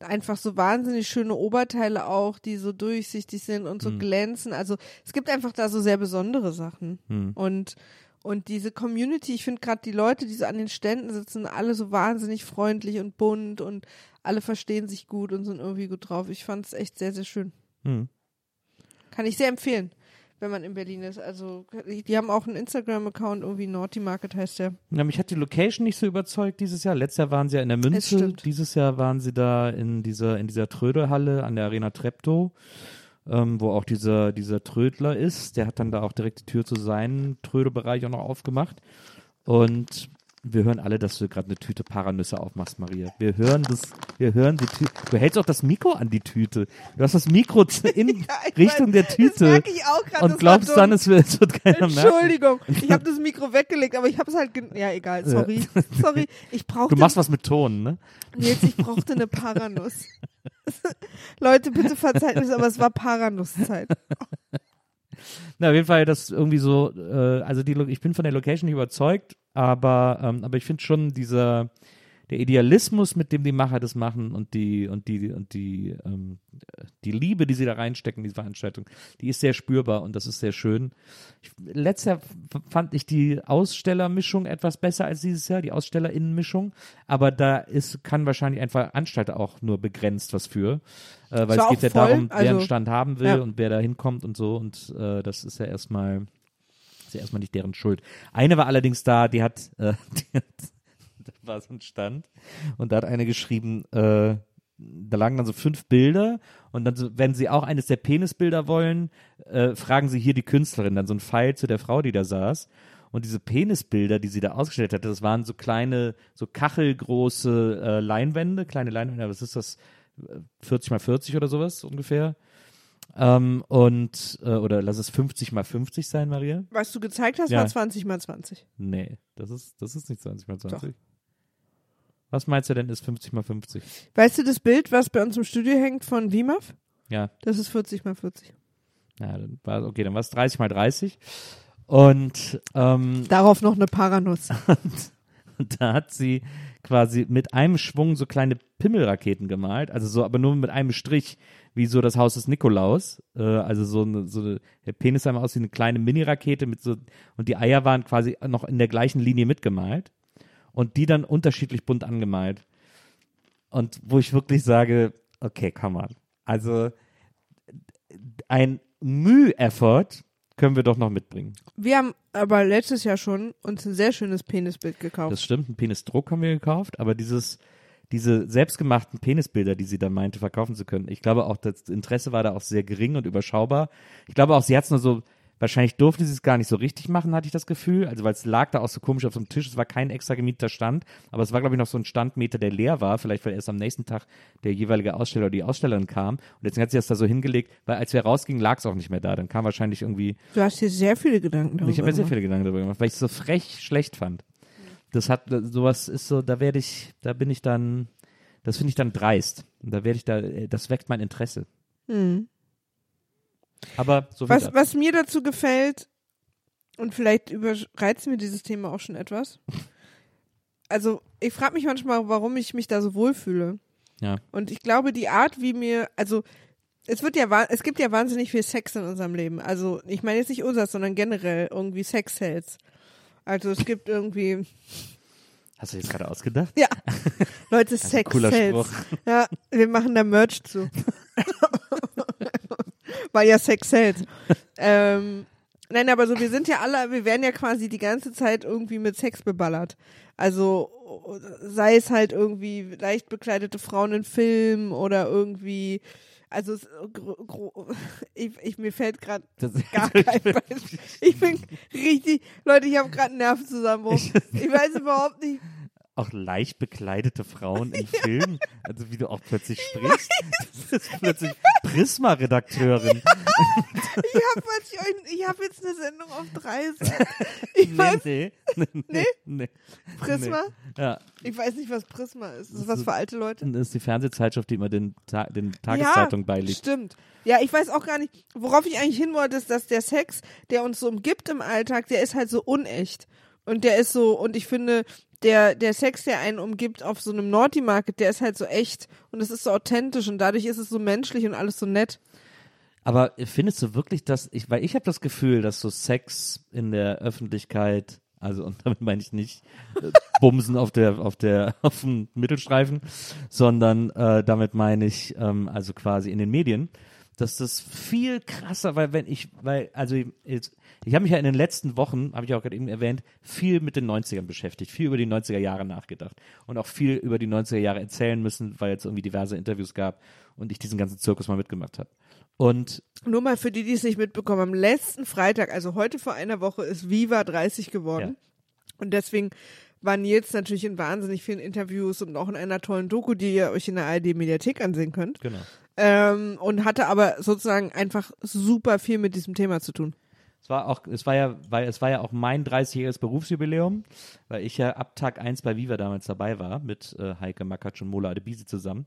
Speaker 3: einfach so wahnsinnig schöne Oberteile auch, die so durchsichtig sind und so
Speaker 2: Hm.
Speaker 3: glänzen. Also es gibt einfach da so sehr besondere Sachen.
Speaker 2: Hm.
Speaker 3: Und und diese Community, ich finde gerade die Leute, die so an den Ständen sitzen, alle so wahnsinnig freundlich und bunt und alle verstehen sich gut und sind irgendwie gut drauf. Ich fand es echt sehr, sehr schön.
Speaker 2: Hm.
Speaker 3: Kann ich sehr empfehlen, wenn man in Berlin ist. Also die haben auch einen Instagram-Account, irgendwie Naughty Market heißt der.
Speaker 2: Ja, mich hat die Location nicht so überzeugt dieses Jahr. Letztes Jahr waren sie ja in der Münze. Dieses Jahr waren sie da in dieser, in dieser Trödelhalle an der Arena Treptow, ähm, wo auch dieser, dieser Trödler ist. Der hat dann da auch direkt die Tür zu seinem Trödelbereich auch noch aufgemacht. Und wir hören alle, dass du gerade eine Tüte Paranüsse aufmachst, Maria. Wir hören das, wir hören die Tüte. Du hältst auch das Mikro an die Tüte. Du hast das Mikro in
Speaker 3: Ja, ich
Speaker 2: Richtung
Speaker 3: weiß,
Speaker 2: der
Speaker 3: Das
Speaker 2: Tüte.
Speaker 3: merke ich auch gerade.
Speaker 2: Und glaubst dann, es wird, wird keiner merken.
Speaker 3: Entschuldigung, ich habe das Mikro weggelegt, aber ich habe es halt. Ja, egal, sorry. Sorry, ich brauchte.
Speaker 2: Du machst was mit Ton, ne?
Speaker 3: Nils, ich brauchte eine Paranuss. Leute, bitte verzeiht mir, aber es war Paranusszeit.
Speaker 2: Na, auf jeden Fall, das irgendwie so, äh, also die, ich bin von der Location nicht überzeugt, aber, ähm, aber ich finde schon dieser, der Idealismus, mit dem die Macher das machen und die, und die, und die, ähm, die Liebe, die sie da reinstecken, in diese Veranstaltung, die ist sehr spürbar und das ist sehr schön. Ich, letztes Jahr f- fand ich die Ausstellermischung etwas besser als dieses Jahr, die Ausstellerinnenmischung, aber da ist, kann wahrscheinlich ein Veranstalter auch nur begrenzt was für, äh, weil
Speaker 3: Es
Speaker 2: geht ja
Speaker 3: voll,
Speaker 2: darum, wer einen
Speaker 3: also-
Speaker 2: Stand haben will
Speaker 3: Ja.
Speaker 2: und wer da hinkommt und so und äh, das ist ja erstmal ist ja erstmal nicht deren Schuld. Eine war allerdings da, die hat, äh, die hat war so ein Stand und da hat eine geschrieben, äh, da lagen dann so fünf Bilder und dann, so, wenn sie auch eines der Penisbilder wollen, äh, fragen sie hier die Künstlerin, dann so ein Pfeil zu der Frau, die da saß. Und diese Penisbilder, die sie da ausgestellt hatte, das waren so kleine, so kachelgroße äh, Leinwände, kleine Leinwände, was ist das? Äh, 40 mal 40 oder sowas ungefähr. Ähm, und, äh, oder lass es 50 mal 50 sein, Maria?
Speaker 3: Was du gezeigt hast,
Speaker 2: Ja.
Speaker 3: war 20 mal 20.
Speaker 2: Nee, das ist, das ist nicht 20 mal 20. Was meinst du denn ist 50 mal 50?
Speaker 3: Weißt du das Bild, was bei uns im Studio hängt von WIMAF?
Speaker 2: Ja,
Speaker 3: Das ist 40 mal 40.
Speaker 2: ja dann war, okay, dann war es 30 mal 30. Und, ähm,
Speaker 3: Darauf noch eine Paranuss.
Speaker 2: und da hat sie quasi mit einem Schwung so kleine Pimmelraketen gemalt, also so, aber nur mit einem Strich, wie so das Haus des Nikolaus. Äh, also so eine, so eine, der Penis sah mal aus wie eine kleine Mini-Rakete mit so, und die Eier waren quasi noch in der gleichen Linie mitgemalt und die dann unterschiedlich bunt angemalt. Und wo ich wirklich sage, okay, come on. Also ein Müh-Effort können wir doch noch mitbringen.
Speaker 3: Wir haben aber letztes Jahr schon uns ein sehr schönes Penisbild gekauft.
Speaker 2: Das stimmt, einen Penisdruck haben wir gekauft, aber dieses, diese selbstgemachten Penisbilder, die sie da meinte, verkaufen zu können, ich glaube auch, das Interesse war da auch sehr gering und überschaubar. Ich glaube auch, sie hat es nur so, wahrscheinlich durfte sie es gar nicht so richtig machen, hatte ich das Gefühl. Also, weil es lag da auch so komisch auf so einem Tisch, es war kein extra gemieteter Stand, aber es war, glaube ich, noch so ein Standmeter, der leer war, vielleicht weil erst am nächsten Tag der jeweilige Aussteller oder die Ausstellerin kam. Und deswegen hat sie das da so hingelegt, weil als wir rausgingen, lag es auch nicht mehr da. Dann kam wahrscheinlich irgendwie
Speaker 3: du hast hier sehr viele Gedanken darüber
Speaker 2: ich habe mir sehr viele Gedanken darüber gemacht, weil ich es so frech schlecht fand. Das hat, sowas ist so, da werde ich, da bin ich dann, das finde ich dann dreist. Und da werde ich da, das weckt mein Interesse.
Speaker 3: Hm.
Speaker 2: Aber so
Speaker 3: Was, was mir dazu gefällt, und vielleicht überreizt mir dieses Thema auch schon etwas. Also, ich frage mich manchmal, warum ich mich da so wohlfühle.
Speaker 2: Ja.
Speaker 3: Und ich glaube, die Art, wie mir, also, es wird ja, es gibt ja wahnsinnig viel Sex in unserem Leben. Also, ich meine jetzt nicht unser, sondern generell irgendwie Sex-Sales. Also, es gibt irgendwie,
Speaker 2: Hast du jetzt gerade ausgedacht?
Speaker 3: ja, Leute, Sex
Speaker 2: cooler. Spruch.
Speaker 3: Ja, wir machen da Merch zu. Weil ja Sex hält. ähm, nein, aber so, wir sind ja alle, wir werden ja quasi die ganze Zeit irgendwie mit Sex beballert. Also, sei es halt irgendwie leicht bekleidete Frauen in Filmen oder irgendwie, also, es- ich, ich, mir fällt gerade gar kein Beispiel. Ich bin richtig, Leute, ich habe gerade einen Nervenzusammenbruch. Ich weiß überhaupt nicht,
Speaker 2: auch leicht bekleidete Frauen in Filmen, also wie du auch plötzlich sprichst. Du bist plötzlich Prisma-Redakteurin.
Speaker 3: Ich habe hab jetzt eine Sendung auf drei. Ich weiß,
Speaker 2: nee, nee, nee, nee.
Speaker 3: Prisma?
Speaker 2: Nee. Ja,
Speaker 3: Ich weiß nicht, was Prisma ist. Ist das was für alte Leute?
Speaker 2: das ist die Fernsehzeitschrift, die immer den, Ta den Tageszeitungen
Speaker 3: ja,
Speaker 2: beiliegt.
Speaker 3: Stimmt. Ja, ich weiß auch gar nicht, worauf ich eigentlich hin wollte, ist, dass der Sex, der uns so umgibt im Alltag, der ist halt so unecht. Und der ist so, und ich finde, der, der Sex, der einen umgibt auf so einem Naughty Market, der ist halt so echt und es ist so authentisch und dadurch ist es so menschlich und alles so nett.
Speaker 2: Aber findest du wirklich, dass ich, weil ich habe das Gefühl, dass so Sex in der Öffentlichkeit, also und damit meine ich nicht äh, Bumsen auf der, auf der, auf dem Mittelstreifen, sondern äh, damit meine ich ähm, also quasi in den Medien, dass das viel krasser, weil wenn ich, weil, also jetzt, ich habe mich ja in den letzten Wochen, habe ich auch gerade eben erwähnt, viel mit den 90ern beschäftigt, viel über die 90er Jahre nachgedacht und auch viel über die 90er Jahre erzählen müssen, weil es irgendwie diverse Interviews gab und ich diesen ganzen Zirkus mal mitgemacht habe. Und
Speaker 3: Nur mal für die, die es nicht mitbekommen, am letzten Freitag, also heute vor einer Woche, ist Viva 30 geworden. Und deswegen waren jetzt natürlich in wahnsinnig vielen Interviews und auch in einer tollen Doku, die ihr euch in der ARD-Mediathek ansehen könnt.
Speaker 2: genau.
Speaker 3: Ähm, und hatte aber sozusagen einfach super viel mit diesem Thema zu tun.
Speaker 2: Es war auch, es war ja, weil es war ja auch mein 30-jähriges Berufsjubiläum, weil ich ja ab Tag 1 bei Viva damals dabei war, mit äh, Heike Makatsch und Mola Adebisi zusammen.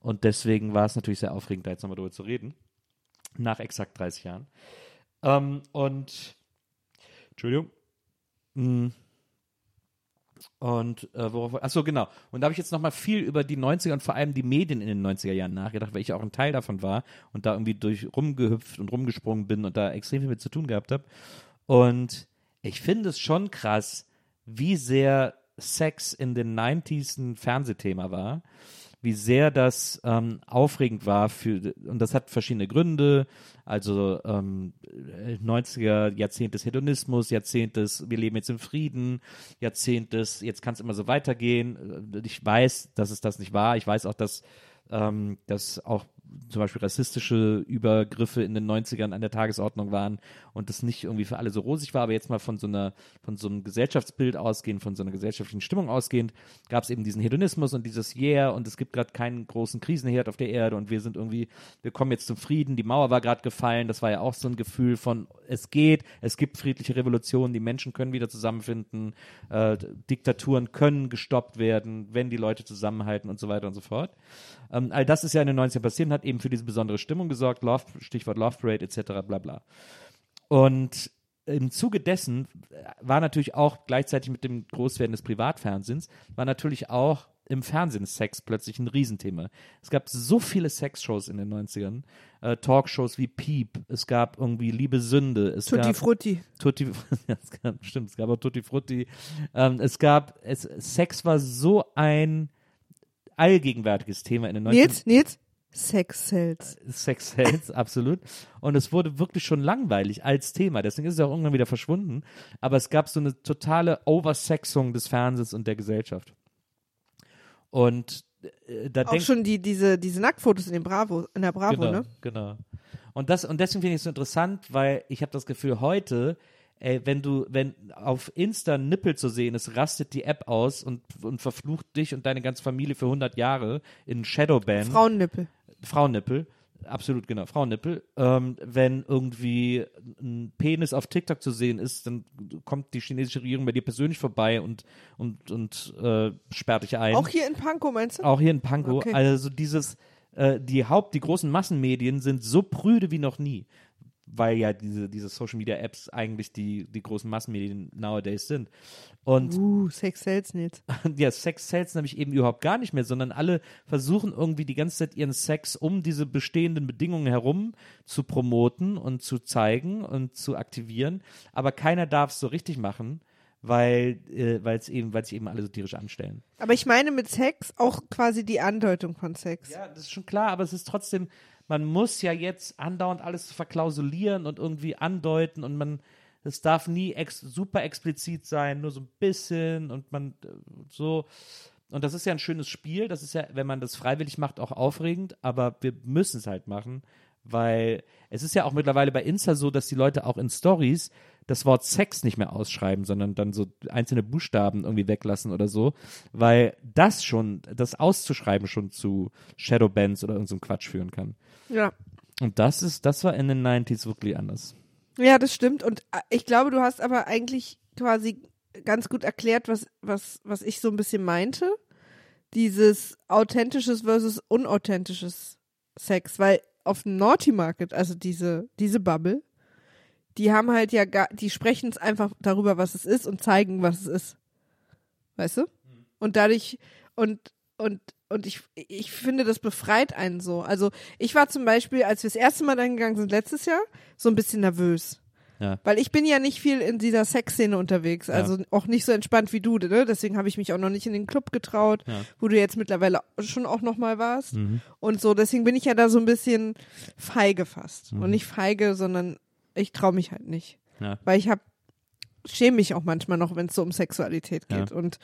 Speaker 2: Und deswegen war es natürlich sehr aufregend, da jetzt nochmal drüber zu reden. Nach exakt 30 Jahren. Ähm, und Entschuldigung. Mm. Und äh, worauf, achso, genau. Und da habe ich jetzt nochmal viel über die 90er und vor allem die Medien in den 90er Jahren nachgedacht, weil ich auch ein Teil davon war und da irgendwie durch rumgehüpft und rumgesprungen bin und da extrem viel mit zu tun gehabt habe. Und ich finde es schon krass, wie sehr Sex in den 90s ein Fernsehthema war, wie sehr das ähm, aufregend war für, und das hat verschiedene Gründe, also ähm, 90er, Jahrzehnt des Hedonismus, Jahrzehnt des, wir leben jetzt im Frieden, Jahrzehnt des, jetzt kann es immer so weitergehen. Ich weiß, dass es das nicht war. Ich weiß auch, dass, ähm, dass auch zum Beispiel rassistische Übergriffe in den 90ern an der Tagesordnung waren und das nicht irgendwie für alle so rosig war, aber jetzt mal von so einer, von so einem Gesellschaftsbild ausgehend, von so einer gesellschaftlichen Stimmung ausgehend, gab es eben diesen Hedonismus und dieses Yeah und es gibt gerade keinen großen Krisenherd auf der Erde und wir sind irgendwie, wir kommen jetzt zum Frieden, die Mauer war gerade gefallen, das war ja auch so ein Gefühl von, es geht, es gibt friedliche Revolutionen, die Menschen können wieder zusammenfinden, äh, Diktaturen können gestoppt werden, wenn die Leute zusammenhalten und so weiter und so fort. Ähm, all das ist ja in den 90ern passiert und hat eben für diese besondere Stimmung gesorgt, Love, Stichwort Love Parade etc. bla bla. Und im Zuge dessen war natürlich auch gleichzeitig mit dem Großwerden des Privatfernsehens, war natürlich auch im Fernsehen Sex plötzlich ein Riesenthema. Es gab so viele Sexshows in den 90ern, äh, Talkshows wie Piep, es gab irgendwie Liebe Sünde, es
Speaker 3: Tutti
Speaker 2: gab
Speaker 3: Frutti.
Speaker 2: Tutti, ja, es gab, stimmt, es gab auch Tutti Frutti. Ähm, es gab, es, Sex war so ein allgegenwärtiges Thema in den 90ern.
Speaker 3: Nils, Nils, Sex sells.
Speaker 2: Sex Sales, absolut. Und es wurde wirklich schon langweilig als Thema. Deswegen ist es auch irgendwann wieder verschwunden. Aber es gab so eine totale Oversexung des Fernsehens und der Gesellschaft. Und äh, da
Speaker 3: Auch schon die, diese, diese Nacktfotos in, dem Bravo, in der Bravo,
Speaker 2: genau,
Speaker 3: ne?
Speaker 2: Genau. Und das und deswegen finde ich es so interessant, weil ich habe das Gefühl heute, ey, wenn du wenn auf Insta Nippel zu sehen ist, rastet die App aus und und verflucht dich und deine ganze Familie für 100 Jahre in Shadowban.
Speaker 3: Frauennippel.
Speaker 2: Frauennippel. Absolut, genau, Frauennippel. Ähm, wenn irgendwie ein Penis auf TikTok zu sehen ist, dann kommt die chinesische Regierung bei dir persönlich vorbei und, und, und äh, sperrt dich ein.
Speaker 3: Auch hier in Pankow, meinst du?
Speaker 2: Auch hier in Pankow.
Speaker 3: Okay.
Speaker 2: Also dieses, äh, die Haupt, die großen Massenmedien sind so prüde wie noch nie. Weil ja diese, diese Social Media Apps eigentlich die, die großen Massenmedien nowadays sind. Und
Speaker 3: Uh, Sex sells, Nils.
Speaker 2: ja, Sex sells nämlich eben überhaupt gar nicht mehr, sondern alle versuchen irgendwie die ganze Zeit ihren Sex um diese bestehenden Bedingungen herum zu promoten und zu zeigen und zu aktivieren. Aber keiner darf es so richtig machen, weil äh, weil es eben, weil sich eben alle so tierisch anstellen.
Speaker 3: Aber ich meine mit Sex auch quasi die Andeutung von Sex.
Speaker 2: Ja, das ist schon klar, aber es ist trotzdem, man muss ja jetzt andauernd alles verklausulieren und irgendwie andeuten und man, es darf nie ex super explizit sein, nur so ein bisschen und man äh, so. Und das ist ja ein schönes Spiel, das ist ja, wenn man das freiwillig macht, auch aufregend, aber wir müssen es halt machen, weil es ist ja auch mittlerweile bei Insta so, dass die Leute auch in Stories das Wort Sex nicht mehr ausschreiben, sondern dann so einzelne Buchstaben irgendwie weglassen oder so, weil das schon, das auszuschreiben schon zu Shadowbands oder irgendeinem Quatsch führen kann.
Speaker 3: Ja.
Speaker 2: Und das ist, das war in den 90s wirklich anders.
Speaker 3: Ja, das stimmt. Und äh, ich glaube, du hast aber eigentlich quasi ganz gut erklärt, was, was, was ich so ein bisschen meinte. Dieses authentisches versus unauthentisches Sex, weil auf dem Naughty Market, also diese, diese Bubble, die haben halt ja gar, die sprechen es einfach darüber, was es ist und zeigen, was es ist. Weißt du? Und dadurch, und, und, und ich, ich finde, das befreit einen so. Also ich war zum Beispiel, als wir das erste Mal dahin gegangen sind, letztes Jahr, so ein bisschen nervös.
Speaker 2: Ja.
Speaker 3: Weil ich bin ja nicht viel in dieser Sexszene unterwegs, also auch nicht so entspannt wie du, ne? Deswegen habe ich mich auch noch nicht in den Club getraut,
Speaker 2: Ja.
Speaker 3: wo du jetzt mittlerweile schon auch noch mal warst.
Speaker 2: Mhm.
Speaker 3: Und so, deswegen bin ich ja da so ein bisschen feige fast.
Speaker 2: Mhm.
Speaker 3: Und nicht feige, sondern ich traue mich halt nicht.
Speaker 2: Ja.
Speaker 3: Weil ich habe schäme mich auch manchmal noch, wenn es so um Sexualität
Speaker 2: Ja.
Speaker 3: geht und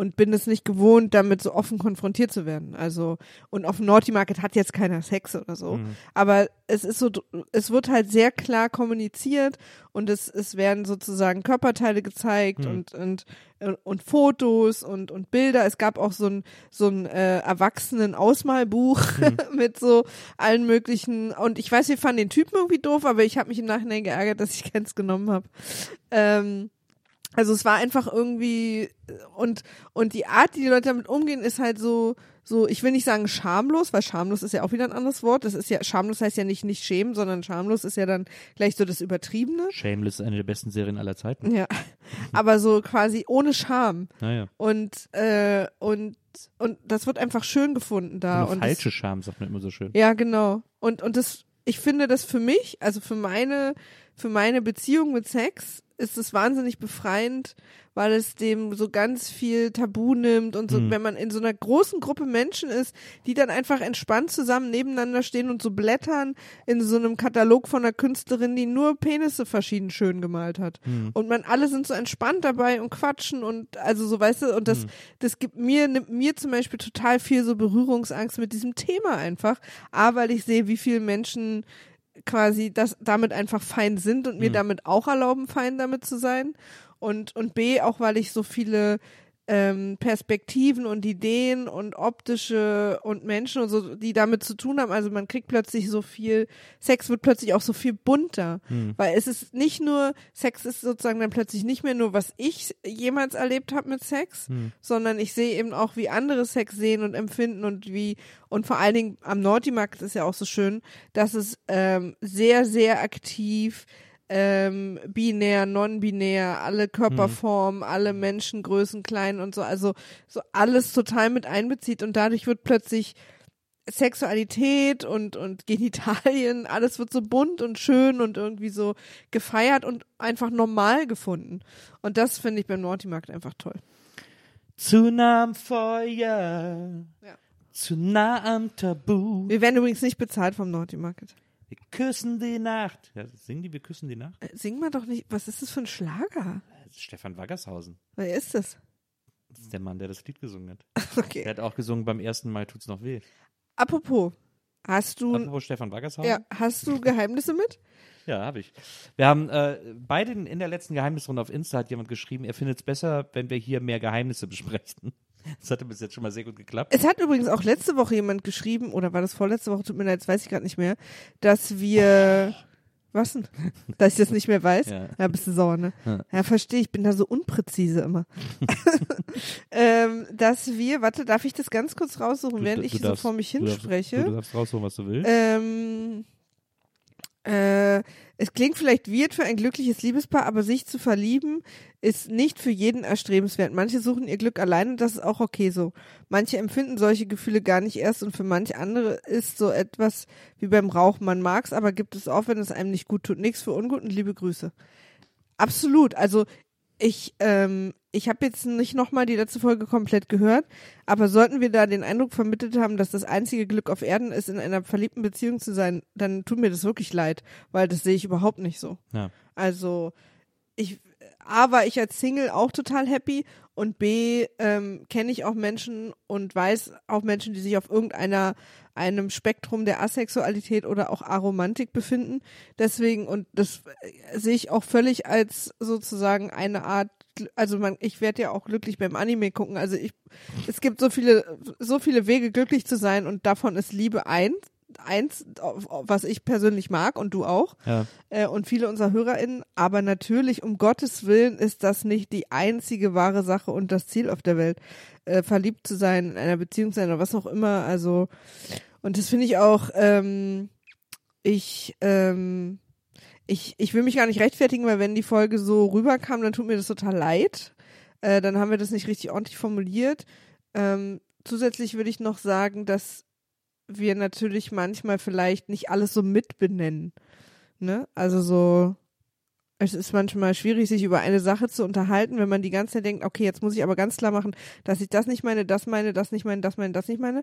Speaker 3: und bin es nicht gewohnt, damit so offen konfrontiert zu werden. Also und auf dem Naughty Market hat jetzt keiner Sex oder so,
Speaker 2: Mhm.
Speaker 3: aber es ist so, es wird halt sehr klar kommuniziert und es es werden sozusagen Körperteile gezeigt
Speaker 2: Mhm.
Speaker 3: und und und Fotos und und Bilder. Es gab auch so ein so ein äh, Erwachsenen Ausmalbuch
Speaker 2: Mhm.
Speaker 3: mit so allen möglichen und ich weiß, wir fanden den Typen irgendwie doof, aber ich habe mich im Nachhinein geärgert, dass ich keins genommen habe. Ähm, also es war einfach irgendwie und und die Art, die die Leute damit umgehen, ist halt so so. Ich will nicht sagen schamlos, weil schamlos ist ja auch wieder ein anderes Wort. Das ist ja schamlos heißt ja nicht nicht schämen, sondern schamlos ist ja dann gleich so das Übertriebene.
Speaker 2: Shameless ist eine der besten Serien aller Zeiten.
Speaker 3: Ja, aber so quasi ohne Scham
Speaker 2: Naja.
Speaker 3: und äh, und und das wird einfach schön gefunden da und das-
Speaker 2: falsche Scham, sagt man immer so schön.
Speaker 3: ja, genau. Und, und das, ich finde das für mich, also für meine, für meine Beziehung mit Sex, ist es wahnsinnig befreiend, weil es dem so ganz viel Tabu nimmt und so,
Speaker 2: Mhm.
Speaker 3: wenn man in so einer großen Gruppe Menschen ist, die dann einfach entspannt zusammen nebeneinander stehen und so blättern in so einem Katalog von einer Künstlerin, die nur Penisse verschieden schön gemalt hat.
Speaker 2: Mhm.
Speaker 3: Und man alle sind so entspannt dabei und quatschen und also so weißt du, und das, das gibt mir, nimmt mir zum Beispiel total viel so Berührungsangst mit diesem Thema einfach. A, weil ich sehe, wie viele Menschen quasi das damit einfach fein sind und mir damit auch erlauben, fein damit zu sein. Und, und B, auch weil ich so viele ähm, Perspektiven und Ideen und optische und Menschen und so, die damit zu tun haben. Also man kriegt plötzlich so viel, Sex wird plötzlich auch so viel bunter. Weil es ist nicht nur, Sex ist sozusagen dann plötzlich nicht mehr nur, was ich jemals erlebt habe mit Sex, sondern ich sehe eben auch, wie andere Sex sehen und empfinden und wie, und vor allen Dingen am Naughty-Markt ist ja auch so schön, dass es ähm, sehr, sehr aktiv ähm, binär, non-binär, alle Körperformen, alle Menschengrößen, klein und so, also so alles total mit einbezieht und dadurch wird plötzlich Sexualität und, und Genitalien, alles wird so bunt und schön und irgendwie so gefeiert und einfach normal gefunden. Und das finde ich beim Naughty-Markt einfach toll.
Speaker 2: Zu nah am Feuer.
Speaker 3: Ja.
Speaker 2: Zu nah am Tabu.
Speaker 3: Wir werden übrigens nicht bezahlt vom Naughty-Market.
Speaker 2: Wir küssen die Nacht. Ja, singen die, wir küssen die Nacht?
Speaker 3: Äh, Sing mal doch nicht, was ist das für ein Schlager?
Speaker 2: Ist Stefan Waggershausen.
Speaker 3: Wer ist das?
Speaker 2: Das ist der Mann, der das Lied gesungen hat.
Speaker 3: Okay.
Speaker 2: Der hat auch gesungen, beim ersten Mal tut's noch weh.
Speaker 3: Apropos, hast du,
Speaker 2: Apropos Stefan Waggershausen.
Speaker 3: ja, hast du Geheimnisse mit?
Speaker 2: Ja, habe ich. Wir haben äh, beide in der letzten Geheimnisrunde auf Insta hat jemand geschrieben, er findet es besser, wenn wir hier mehr Geheimnisse besprechen. Das hatte bis jetzt schon mal sehr gut geklappt.
Speaker 3: Es hat übrigens auch letzte Woche jemand geschrieben, oder war das vorletzte Woche, tut mir leid, das weiß ich gerade nicht mehr, dass wir. Was denn? Dass ich das nicht mehr weiß?
Speaker 2: Ja.
Speaker 3: Ja, bist du sauer, ne?
Speaker 2: Ja.
Speaker 3: Ja, verstehe, ich bin da so unpräzise immer. ähm, dass wir, warte, darf ich das ganz kurz raussuchen, während ich so vor mich
Speaker 2: du darfst-
Speaker 3: hinspreche?
Speaker 2: Du, darfst rausholen, was du willst.
Speaker 3: Ähm, äh, es klingt vielleicht weird für ein glückliches Liebespaar, aber sich zu verlieben ist nicht für jeden erstrebenswert. Manche suchen ihr Glück allein und das ist auch okay so. Manche empfinden solche Gefühle gar nicht erst und für manche andere ist so etwas wie beim Rauchen. Man mag's, aber gibt es auch, wenn es einem nicht gut tut. Nichts für ungut und liebe Grüße. Absolut. Also ich, ähm, ich habe jetzt nicht nochmal die letzte Folge komplett gehört, aber sollten wir da den Eindruck vermittelt haben, dass das einzige Glück auf Erden ist, in einer verliebten Beziehung zu sein, dann tut mir das wirklich leid, weil das sehe ich überhaupt nicht so.
Speaker 2: Ja.
Speaker 3: Also ich A war ich als Single auch total happy und B ähm, kenne ich auch Menschen und weiß auch Menschen, die sich auf irgendeiner einem Spektrum der Asexualität oder auch Aromantik befinden. Deswegen und das äh, sehe ich auch völlig als sozusagen eine Art also man, ich werde ja auch glücklich beim Anime gucken. Also ich, es gibt so viele, so viele Wege glücklich zu sein und davon ist Liebe eins, eins, was ich persönlich mag und du auch
Speaker 2: Ja.
Speaker 3: äh, und viele unserer HörerInnen. Aber natürlich, um Gottes Willen, ist das nicht die einzige wahre Sache und das Ziel auf der Welt, äh, verliebt zu sein, in einer Beziehung zu sein oder was auch immer. Also, und das finde ich auch, ähm, ich, ähm, ich, ich will mich gar nicht rechtfertigen, weil wenn die Folge so rüberkam, dann tut mir das total leid. Äh, dann haben wir das nicht richtig ordentlich formuliert. Ähm, zusätzlich würde ich noch sagen, dass wir natürlich manchmal vielleicht nicht alles so mitbenennen. Ne? Also so, es ist manchmal schwierig, sich über eine Sache zu unterhalten, wenn man die ganze Zeit denkt, okay, jetzt muss ich aber ganz klar machen, dass ich das nicht meine, das meine, das nicht meine, das meine, das nicht meine.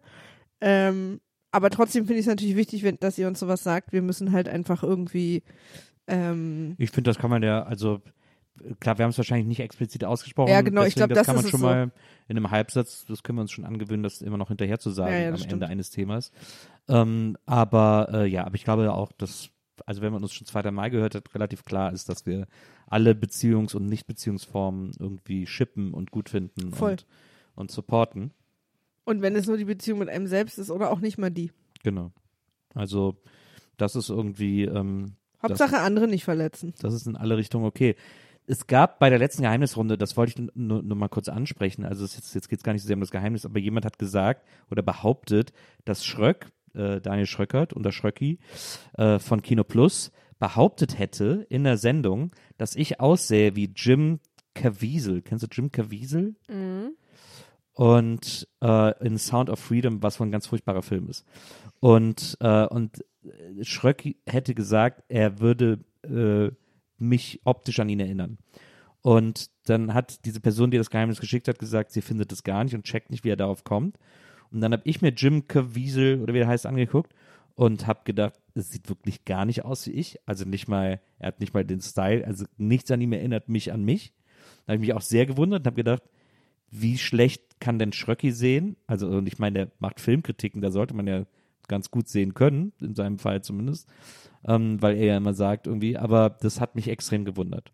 Speaker 3: Ähm, aber trotzdem finde ich es natürlich wichtig, wenn, dass ihr uns sowas sagt. Wir müssen halt einfach irgendwie ähm,
Speaker 2: Ich finde, das kann man ja, also klar, wir haben es wahrscheinlich nicht explizit ausgesprochen.
Speaker 3: Ja, genau, ich
Speaker 2: deswegen,
Speaker 3: glaub, das
Speaker 2: kann man schon
Speaker 3: so.
Speaker 2: mal in einem Halbsatz, das können wir uns schon angewöhnen, das immer noch hinterher zu sagen
Speaker 3: Ja, ja,
Speaker 2: am
Speaker 3: das
Speaker 2: Ende
Speaker 3: stimmt.
Speaker 2: eines Themas. Ähm, aber äh, ja, aber ich glaube auch, dass, also wenn man uns schon zweiter Mal gehört hat, relativ klar ist, dass wir alle Beziehungs- und Nicht-Beziehungsformen irgendwie shippen und gut finden
Speaker 3: Voll.
Speaker 2: und, und supporten.
Speaker 3: und wenn es nur die Beziehung mit einem selbst ist oder auch nicht mal die.
Speaker 2: Genau. Also das ist irgendwie, ähm,
Speaker 3: Hauptsache andere nicht verletzen.
Speaker 2: Das ist in alle Richtungen okay. Es gab bei der letzten Geheimnisrunde, das wollte ich nur, nur mal kurz ansprechen, also jetzt, jetzt geht es gar nicht so sehr um das Geheimnis, aber jemand hat gesagt oder behauptet, dass Schröck, äh, Daniel Schröckert oder Schröcki äh, von Kino Plus behauptet hätte in der Sendung, dass ich aussähe wie Jim Caviezel. Kennst du Jim Caviezel? Und äh, in Sound of Freedom, was wohl ein ganz furchtbarer Film ist. Und, äh, und Schröcki hätte gesagt, er würde äh, mich optisch an ihn erinnern. Und dann hat diese Person, die das Geheimnis geschickt hat, gesagt, sie findet es gar nicht und checkt nicht, wie er darauf kommt. Und dann habe ich mir Jim Caviezel oder wie der heißt angeguckt und habe gedacht, es sieht wirklich gar nicht aus wie ich. Also nicht mal, er hat nicht mal den Style, also nichts an ihm erinnert mich an mich. Da habe ich mich auch sehr gewundert und habe gedacht, wie schlecht kann denn Schröcki sehen? Also, und ich meine, der macht Filmkritiken, da sollte man ja ganz gut sehen können, in seinem Fall zumindest, ähm, weil er ja immer sagt irgendwie, aber das hat mich extrem gewundert.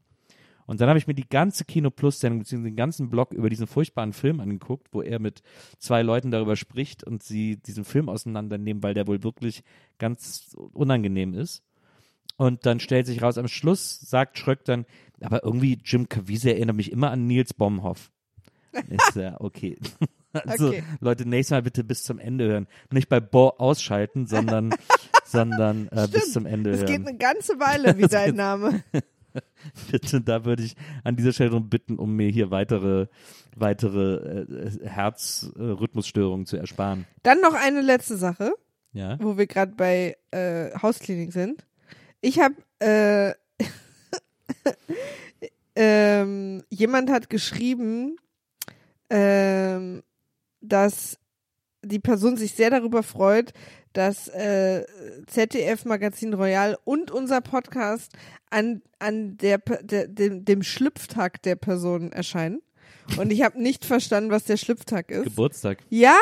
Speaker 2: Und dann habe ich mir die ganze Kino Plus Sendung beziehungsweise den ganzen Blog über diesen furchtbaren Film angeguckt, wo er mit zwei Leuten darüber spricht und sie diesen Film auseinandernehmen, weil der wohl wirklich ganz unangenehm ist. Und dann stellt sich raus, am Schluss sagt Schröck dann, aber irgendwie Jim Caviezel erinnert mich immer an Nils Bomhoff. Ist ja okay. Also
Speaker 3: Okay.
Speaker 2: Leute, nächstes Mal bitte bis zum Ende hören. Nicht bei Bo ausschalten, sondern, sondern äh, bis zum Ende
Speaker 3: Es
Speaker 2: hören.
Speaker 3: geht eine ganze Weile wie dein Name.
Speaker 2: Bitte, da würde ich an dieser Stelle darum bitten, um mir hier weitere, weitere äh, Herzrhythmusstörungen zu ersparen.
Speaker 3: Dann noch eine letzte Sache,
Speaker 2: Ja.
Speaker 3: wo wir gerade bei äh, Hausklinik sind. Ich habe äh, ähm, jemand hat geschrieben, ähm, dass die Person sich sehr darüber freut, dass äh, ZDF Magazin Royal und unser Podcast an, an der, der, dem, dem Schlüpftag der Person erscheinen. Und ich habe nicht verstanden, was der Schlüpftag ist.
Speaker 2: Geburtstag.
Speaker 3: Ja,